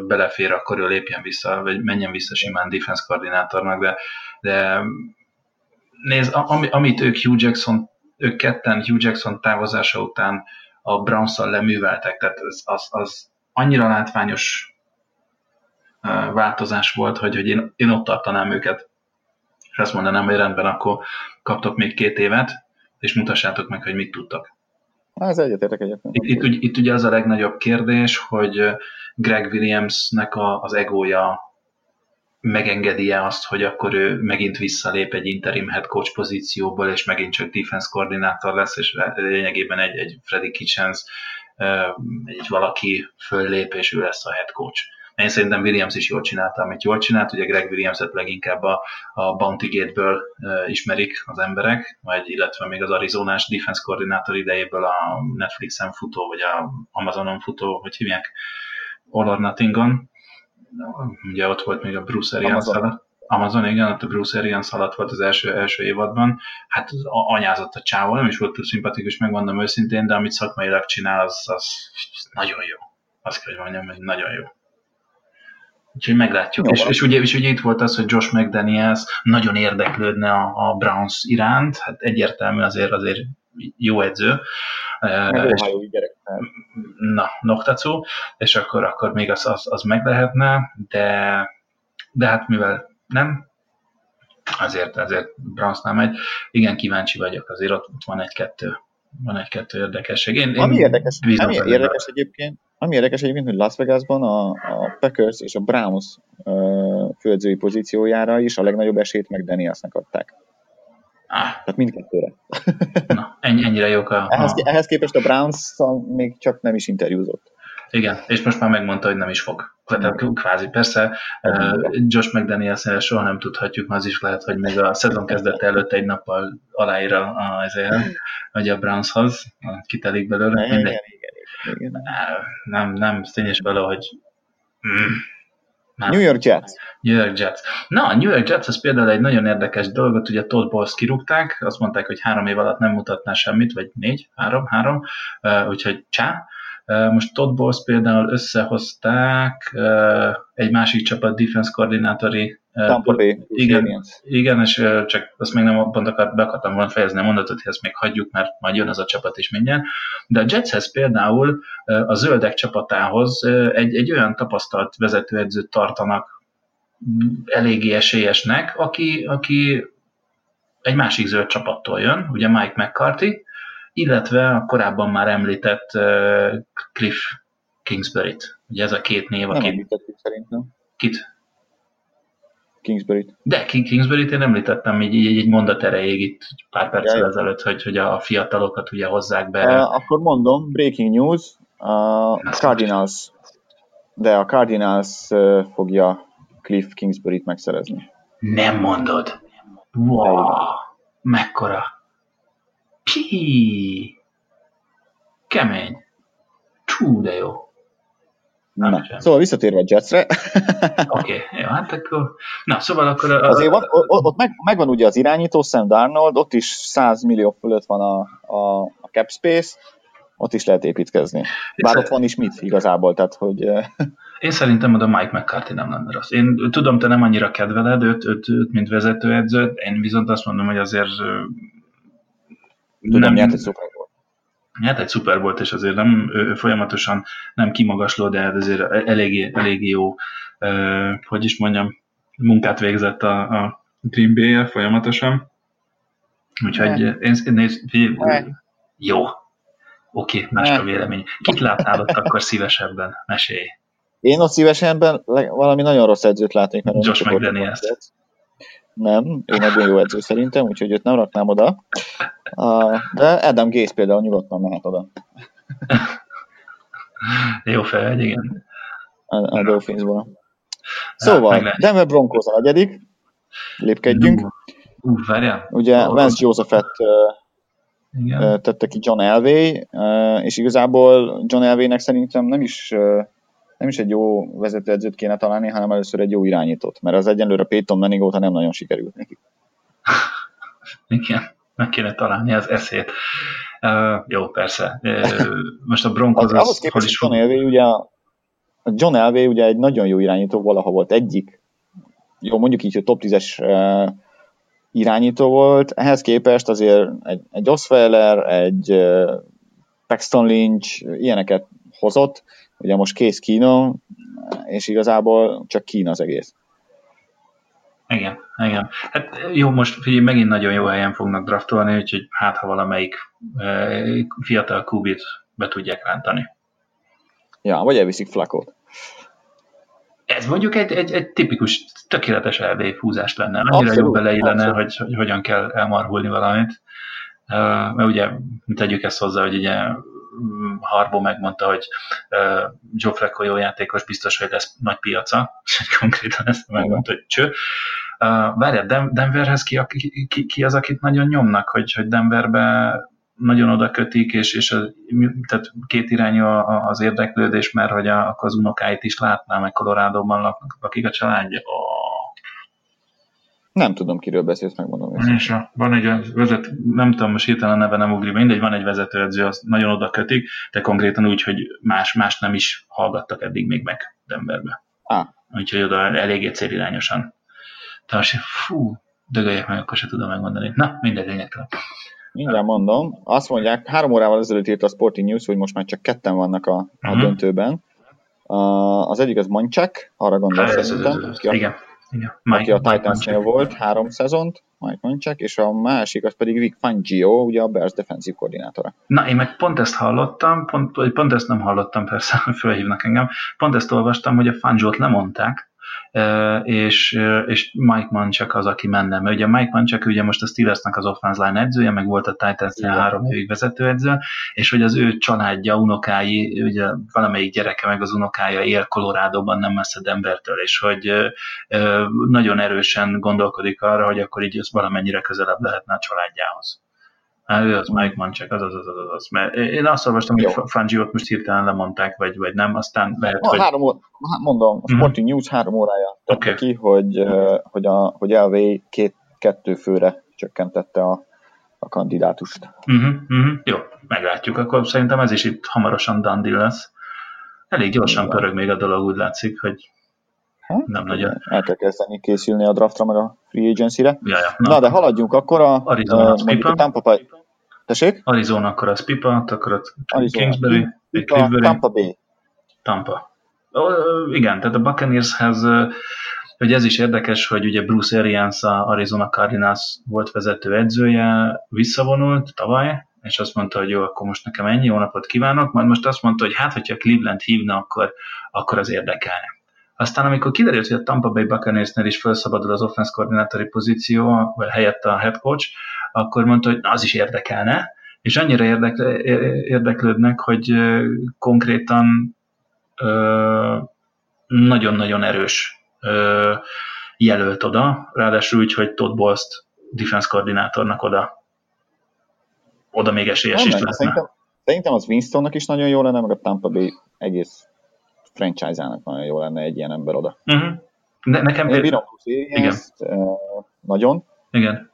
belefér, akkor ő lépjen vissza, vagy menjen vissza simán defense koordinátornak, de, de nézd, ami, amit ők Hugh Jackson, ők ketten Hugh Jackson távozása után a browns leműveltek, tehát az, az, az annyira látványos változás volt, hogy, hogy én, én ott tartanám őket, és azt mondanám, hogy rendben, akkor kaptok még két évet, és mutassátok meg, hogy mit tudtak. Ez egyetértek egyetlen. Itt, itt, itt ugye az a legnagyobb kérdés, hogy Greg Williamsnek a, az egója megengedi-e azt, hogy akkor ő megint visszalép egy interim head coach pozícióból, és megint csak defense koordinátor lesz, és lényegében egy, egy Freddy Kitchens, egy valaki föllép, és ő lesz a head coach. Én szerintem Williams is jól csinálta, amit jól csinált, ugye Greg Williams-et leginkább a, a Bounty Gate-ből uh, ismerik az emberek, vagy illetve még az Arizonás defense koordinátor idejéből a Netflixen futó, vagy a Amazonon futó, hogy hívják, All or Nothing-on. Ugye ott volt még a Bruce Arians alatt. Amazon, igen, ott a Bruce Arians alatt volt az első, első évadban. Hát anyázott a csávó, nem is volt túl szimpatikus, megmondom őszintén, de amit szakmailag csinál, az, az nagyon jó. Azt kell, hogy mondjam, hogy nagyon jó. Úgyhogy meglátjuk. és, és, ugye, és ugye itt volt az, hogy Josh McDaniels nagyon érdeklődne a, a Browns iránt, hát egyértelmű azért azért jó edző. és, na, Noktacu, és akkor, akkor még az, az, az meg lehetne, de, de hát mivel nem, azért, azért Brownsnál megy. Igen, kíváncsi vagyok, azért ott, ott van egy-kettő van egy-kettő érdekesség. Én, ami érdekes, ami érdekes egyébként, ami érdekes egyébként, hogy Las Vegasban a, a Packers és a Browns uh, főedzői pozíciójára is a legnagyobb esélyt meg Danielsnek adták. Ah. Tehát mindkettőre. Na, ennyi, ennyire jók a... Ehhez, ehhez képest a Browns még csak nem is interjúzott. Igen, és most már megmondta, hogy nem is fog. Tehát kvázi persze, uh, Josh McDaniels soha nem tudhatjuk, az is lehet, hogy még a szezon kezdete előtt egy nappal aláír a, ezért, vagy a Brownshoz, kitelik belőle. Igen, igen, igen, igen. Nem, nem, tényes bele, hogy mm, nem. New York Jets. New York Jets. Na, a New York Jets az például egy nagyon érdekes dolgot, ugye Todd Bowles kirúgták, azt mondták, hogy három év alatt nem mutatná semmit, vagy négy, három, három, úgyhogy csá. Most Todd Bowles például összehozták egy másik csapat defense koordinátori Tampa Bay igen, igen, és csak azt még nem pont akart, be akartam volna fejezni a mondatot, hogy ezt még hagyjuk, mert majd jön az a csapat is mindjárt. De a Jetshez például a zöldek csapatához egy, egy olyan tapasztalt vezetőedzőt tartanak eléggé esélyesnek, aki, aki egy másik zöld csapattól jön, ugye Mike McCarthy, illetve a korábban már említett Cliff Kingsbury-t. Ugye ez a két név, aki... Nem említettük szerintem. Kit? Kingsbury-t. De Kingsbury-t én említettem így, így egy mondat erejéig itt pár perccel ja, ezelőtt, hogy, hogy a fiatalokat ugye hozzák be. Uh, akkor mondom, breaking news, a uh, Cardinals, de a Cardinals uh, fogja Cliff Kingsbury-t megszerezni. Nem mondod? Wow, mekkora Pi! Kemény. Csú, de jó. Nem Na, sem. szóval visszatérve a Jetsre. [LAUGHS] Oké, okay, jó, hát akkor... Na, szóval akkor... A, Azért van, ott, ott meg, megvan ugye az irányító, Sam Darnold, ott is 100 millió fölött van a, a, a cap space, ott is lehet építkezni. Bár ott van is mit igazából, tehát hogy... [LAUGHS] Én szerintem oda Mike McCarthy nem lenne rossz. Én tudom, te nem annyira kedveled őt, őt, őt mint vezetőedzőt, én viszont azt mondom, hogy azért Tudom, nem, nyert egy Super Bowl. Nyert egy Super Bowl, és azért nem ő, folyamatosan nem kimagasló, de azért eléggé, eléggé jó, uh, hogy is mondjam, munkát végzett a, a Green bay folyamatosan. Úgyhogy én, én néz, jó. Oké, okay, más a vélemény. Kit látnál ott akkor szívesebben? Mesélj. Én ott szívesebben valami nagyon rossz edzőt látnék. Mert Josh McDaniels. Nem, ő nagyon jó edző szerintem, úgyhogy őt nem raknám oda. De Adam Gaze például nyugodtan mehet oda. Jó fel, igen. A, a Dolphinsból. Szóval, Denver Broncos a negyedik, lépkedjünk. Uh, uh, várjál. Ugye oh, Vance Josephet igen. tette ki John Elway, és igazából John Elwaynek szerintem nem is nem is egy jó vezetőedzőt kéne találni, hanem először egy jó irányítót, mert az egyenlőre Peyton Manning óta nem nagyon sikerült neki. [LAUGHS] Igen, meg kéne találni az eszét. Uh, jó, persze. Uh, most a Broncos az, ahhoz képest is John Elway, ugye John Elway ugye egy nagyon jó irányító, valaha volt egyik, jó, mondjuk így, hogy top 10-es uh, irányító volt, ehhez képest azért egy, egy Osweiler, egy uh, Paxton Lynch, ilyeneket hozott, ugye most kész Kína, és igazából csak Kína az egész. Igen, igen. Hát jó, most figyelj, megint nagyon jó helyen fognak draftolni, úgyhogy hát ha valamelyik e, fiatal kubit be tudják rántani. Ja, vagy elviszik flakot. Ez mondjuk egy, egy, egy tipikus, tökéletes erdély fúzást lenne. Annyira abszolút, jó beleillene, hogy, hogy hogyan kell elmarhulni valamit. Uh, mert ugye tegyük ezt hozzá, hogy ugye Harbo megmondta, hogy uh, Joe Flacco jó játékos, biztos, hogy lesz nagy piaca, konkrétan ezt megmondta, hogy cső. Uh, várjál, Denverhez ki, ki, ki, az, akit nagyon nyomnak, hogy, hogy Denverbe nagyon oda kötik, és, és az, tehát két irányú az érdeklődés, mert hogy a, akkor az unokáit is látná, meg Colorado-ban laknak, akik a családja. Oh nem tudom, kiről beszélsz, megmondom. És van egy vezet, nem tudom, most hirtelen a neve nem ugrik, mindegy, van egy vezetőedző, azt nagyon oda kötik, de konkrétan úgy, hogy más, más nem is hallgattak eddig még meg Denverbe. Ah. Úgyhogy oda eléggé célirányosan. Tehát fú, dögöljek meg, akkor se tudom megmondani. Na, mindegy lényegtelen. Mindjárt mondom. Azt mondják, három órával ezelőtt írt a Sporting News, hogy most már csak ketten vannak a, a uh-huh. döntőben. Uh, az egyik az Mancsák, arra gondolsz szerintem. Igen. Igen. Mike, aki a titans volt három szezont, Mike Mancsák, és a másik az pedig Vic Fangio, ugye a Bears defensív koordinátora. Na, én meg pont ezt hallottam, pont, pont ezt nem hallottam persze, [LAUGHS] hogy felhívnak engem, pont ezt olvastam, hogy a Fangio-t lemondták, és, és Mike Manchak az, aki menne. Mert ugye Mike Manchak ugye most a Steelersnek az offense line edzője, meg volt a titans három évig vezetőedző, és hogy az ő családja, unokái, ugye valamelyik gyereke meg az unokája él Colorado-ban, nem messze Denvertől, és hogy nagyon erősen gondolkodik arra, hogy akkor így ez valamennyire közelebb lehetne a családjához. Hát ő az Mike Manchek, az az, az, az, az. Mert én azt olvastam, hogy Fangio-t most hirtelen lemondták, vagy, vagy nem, aztán lehet, Na, hogy... Három óra, mondom, a Sporting uh-huh. News három órája tette okay. ki, hogy, hogy, a, hogy LV két, kettő főre csökkentette a, a kandidátust. Uh-huh, uh-huh. Jó, meglátjuk. Akkor szerintem ez is itt hamarosan dandi lesz. Elég gyorsan Igen. pörög még a dolog, úgy látszik, hogy ha? nem nagyon. El kell kezdeni készülni a draftra, meg a free agency-re. Ja, ja, na. na, de haladjunk akkor a, Arizona, a, a Tampa Bay. Tessék? Arizona, akkor az Pipa, akkor az Arizona, Kingsbury, Pipa, Cliffbury, Tampa Bay. Tampa. Uh, igen, tehát a Buccaneershez hogy ez is érdekes, hogy ugye Bruce Arians a Arizona Cardinals volt vezető edzője, visszavonult tavaly, és azt mondta, hogy jó, akkor most nekem ennyi, jó napot kívánok, majd most azt mondta, hogy hát, hogyha Cleveland hívna, akkor, akkor az érdekelne. Aztán amikor kiderült, hogy a Tampa Bay Buccaneersnél is felszabadul az offense koordinátori pozíció, vagy helyett a head coach, akkor mondta, hogy az is érdekelne, és annyira érdekl- érdeklődnek, hogy konkrétan nagyon-nagyon erős jelölt oda, ráadásul úgy, hogy Todd Bowles defense koordinátornak oda, oda még esélyes is lesz. Szerintem, szerintem az Winstonnak is nagyon jó lenne, meg a Tampa Bay egész franchise-ának nagyon jó lenne egy ilyen ember oda. Uh-huh. Ne, nekem... Én bírom igen. Ezt, uh, nagyon. Igen.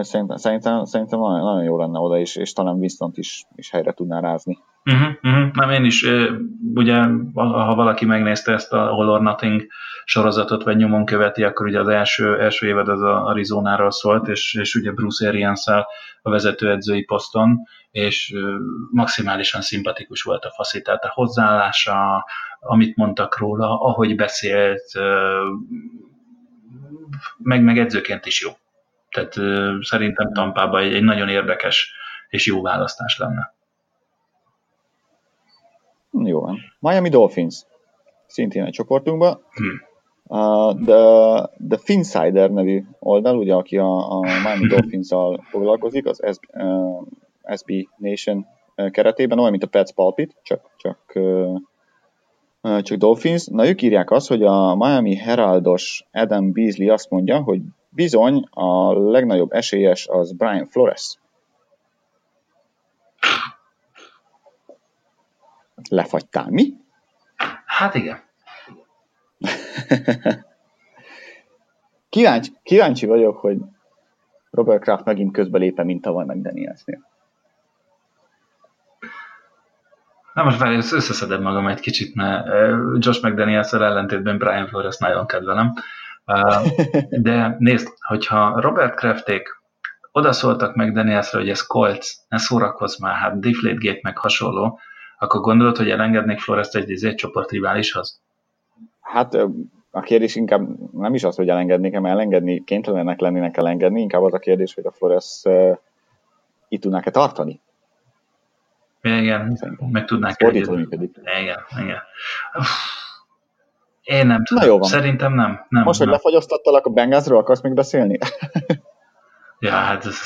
Szerintem, szerintem, szerintem nagyon, nagyon jó lenne oda is, és talán Winston is, is helyre tudná rázni. Uh-huh, uh-huh. Nem, én is, ugye, ha valaki megnézte ezt a All or Nothing sorozatot, vagy nyomon követi, akkor ugye az első, első évad az a Arizonáról szólt, és, és ugye Bruce arians a vezetőedzői poszton, és maximálisan szimpatikus volt a faszi, tehát a hozzáállása, amit mondtak róla, ahogy beszélt, meg, meg edzőként is jó. Tehát szerintem Tampában egy, egy nagyon érdekes és jó választás lenne. Jó van. Miami Dolphins. Szintén egy csoportunkban. Hmm. Uh, the, the Finsider nevű oldal, ugye, aki a, a Miami [LAUGHS] Dolphins-al foglalkozik, az SB, uh, SB Nation keretében, olyan, mint a Pets Palpit, csak, csak, uh, csak Dolphins. Na, ők írják azt, hogy a Miami Heraldos Adam Beasley azt mondja, hogy bizony a legnagyobb esélyes az Brian Flores. [LAUGHS] Lefagytál, mi? Hát igen. [LAUGHS] kíváncsi, kíváncsi vagyok, hogy Robert Kraft megint közbelépe, mint tavaly meg Danielsnél. Na most várj, összeszedem magam egy kicsit, mert Josh mcdaniels ellentétben Brian Flores nagyon kedvelem. [LAUGHS] De nézd, hogyha Robert Krafték odaszóltak meg Danielsre, hogy ez Colts, ne szórakozz már, hát Deflategate meg hasonló, akkor gondolod, hogy elengednék Flores-t egy, egy csoport riválishoz? Hát a kérdés inkább nem is az, hogy elengednék, mert elengedni, kénytelenek lennének elengedni, inkább az a kérdés, hogy a Flores uh, itt tudnák-e tartani. Igen, Szerintem. meg tudnák Fordítva működik. Igen, igen. Én nem tudom. Na jó van. Szerintem nem. nem Most, nem. hogy lefagyasztattalak a Bengázról, akarsz még beszélni? ja, hát ez,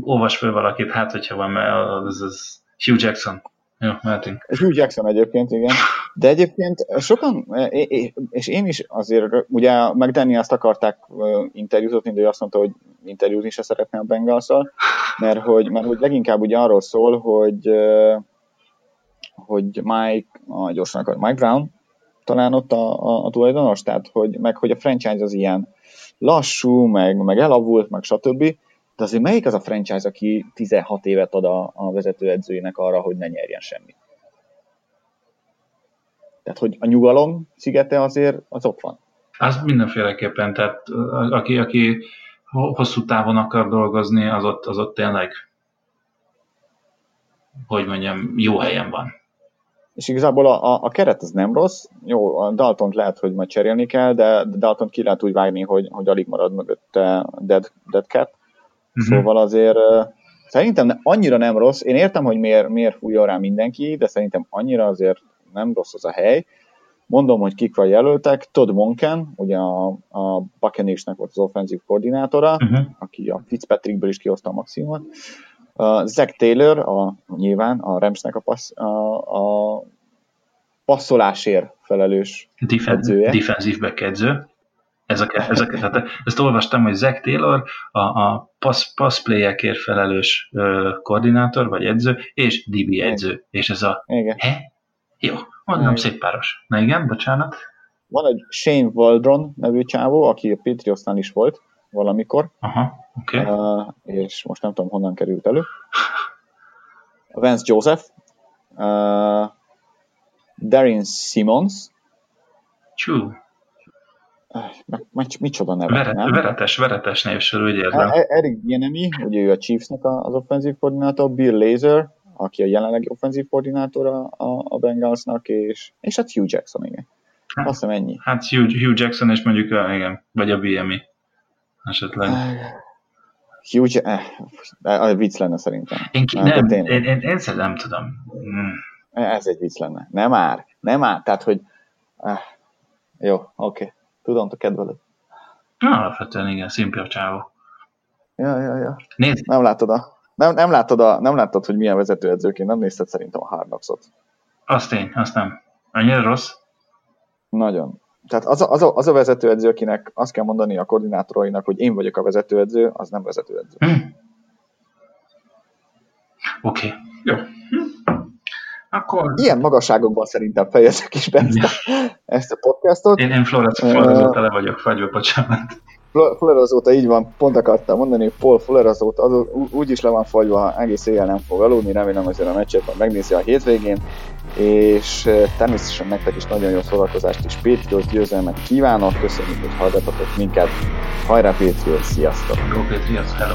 olvas föl valakit, hát hogyha van, mert az, az Hugh Jackson. Jó, mehetünk. Hugh Jackson egyébként, igen. De egyébként sokan, és én is azért, ugye McDaniels-t akarták interjúzatni, de ő azt mondta, hogy interjúzni se szeretne a bengals mert hogy, mert hogy leginkább ugye arról szól, hogy hogy Mike, ah, gyorsan akar, Mike Brown talán ott a, a, a tulajdonos, tehát hogy, meg hogy a franchise az ilyen lassú, meg, meg elavult, meg stb. De azért melyik az a franchise, aki 16 évet ad a, a vezetőedzőjének arra, hogy ne nyerjen semmit? Tehát, hogy a nyugalom szigete azért az ott van. Az mindenféleképpen, tehát aki, aki hosszú távon akar dolgozni, az ott, az ott tényleg, hogy mondjam, jó helyen van. és igazából a, a, a keret az nem rossz, jó, a Dalton lehet, hogy majd cserélni kell, de Dalton ki lehet úgy vágni, hogy, hogy alig marad mögötte Dead, Dead Cat, uh-huh. szóval azért szerintem annyira nem rossz, én értem, hogy miért, miért fújja rá mindenki, de szerintem annyira azért nem rossz az a hely, Mondom, hogy kik vagy jelöltek. Todd Monken, ugye a, a Buccaneersnek volt az offenzív koordinátora, uh-huh. aki a Fitzpatrickből is kihozta a maximumot. Uh, Zach Taylor, a, nyilván a Ramsnek a, passz, a, a passzolásért felelős Defen- edzője. Defensív back edző. Ez a, ez a, tehát ezt olvastam, hogy Zach Taylor a, a pass, pass play-ekért felelős uh, koordinátor, vagy edző, és DB edző. Igen. És ez a... Igen. He? Jó, mondom, szép páros. Na igen, bocsánat. Van egy Shane Waldron nevű csávó, aki a Patriotsnál is volt valamikor. Aha, oké. Okay. Uh, és most nem tudom, honnan került elő. Vance Joseph. Uh, Darren Simmons. Csú. Micsoda neve, Veret, nem? Veretes, veretes névsor, úgy érzem. E- Eric Bienemi, ugye ő a Chiefsnek az offenzív koordinátor, Bill Laser, aki a jelenlegi offenzív koordinátora a, a Bengalsnak, és, és hát Hugh Jackson, igen. Hát, Azt hiszem ennyi. Hát Hugh, Hugh Jackson és mondjuk, a, igen, vagy a BMI esetleg. Hugh, eh, eh, vicc lenne szerintem. Én, ki, nem, én, én, én, én nem tudom. Mm. Ez egy vicc lenne. Nem már, nem már, tehát, hogy eh, jó, oké, okay. Tudom, te kedveled. Alapvetően igen, szimpia csávó. Ja, ja, ja. Nézd. Nem látod a nem, nem, láttad a, nem láttad, hogy milyen vezetőedzőként, nem nézted szerintem a Hard Knocks-ot. Azt én, azt nem. Annyira rossz? Nagyon. Tehát az a, az, a, az a vezetőedző, akinek azt kell mondani a koordinátorainak, hogy én vagyok a vezetőedző, az nem vezetőedző. Hm. Oké, okay. jó. Akkor... Ilyen magasságokban szerintem fejezzük is be ezt a, ezt a podcastot. Én, én Florence uh, tele vagyok fagyva, bocsánat. Fuller azóta így van, pont akartam mondani, hogy Paul Fuller azóta az, úgy is le van fagyva, egész éjjel nem fog aludni, remélem hogy a meccset majd megnézi a hétvégén, és természetesen nektek is nagyon jó szórakozást és Patriot győzelmet kívánok, köszönjük, hogy hallgatatok minket, hajrá Patriot, sziasztok! Go Patriots, hello!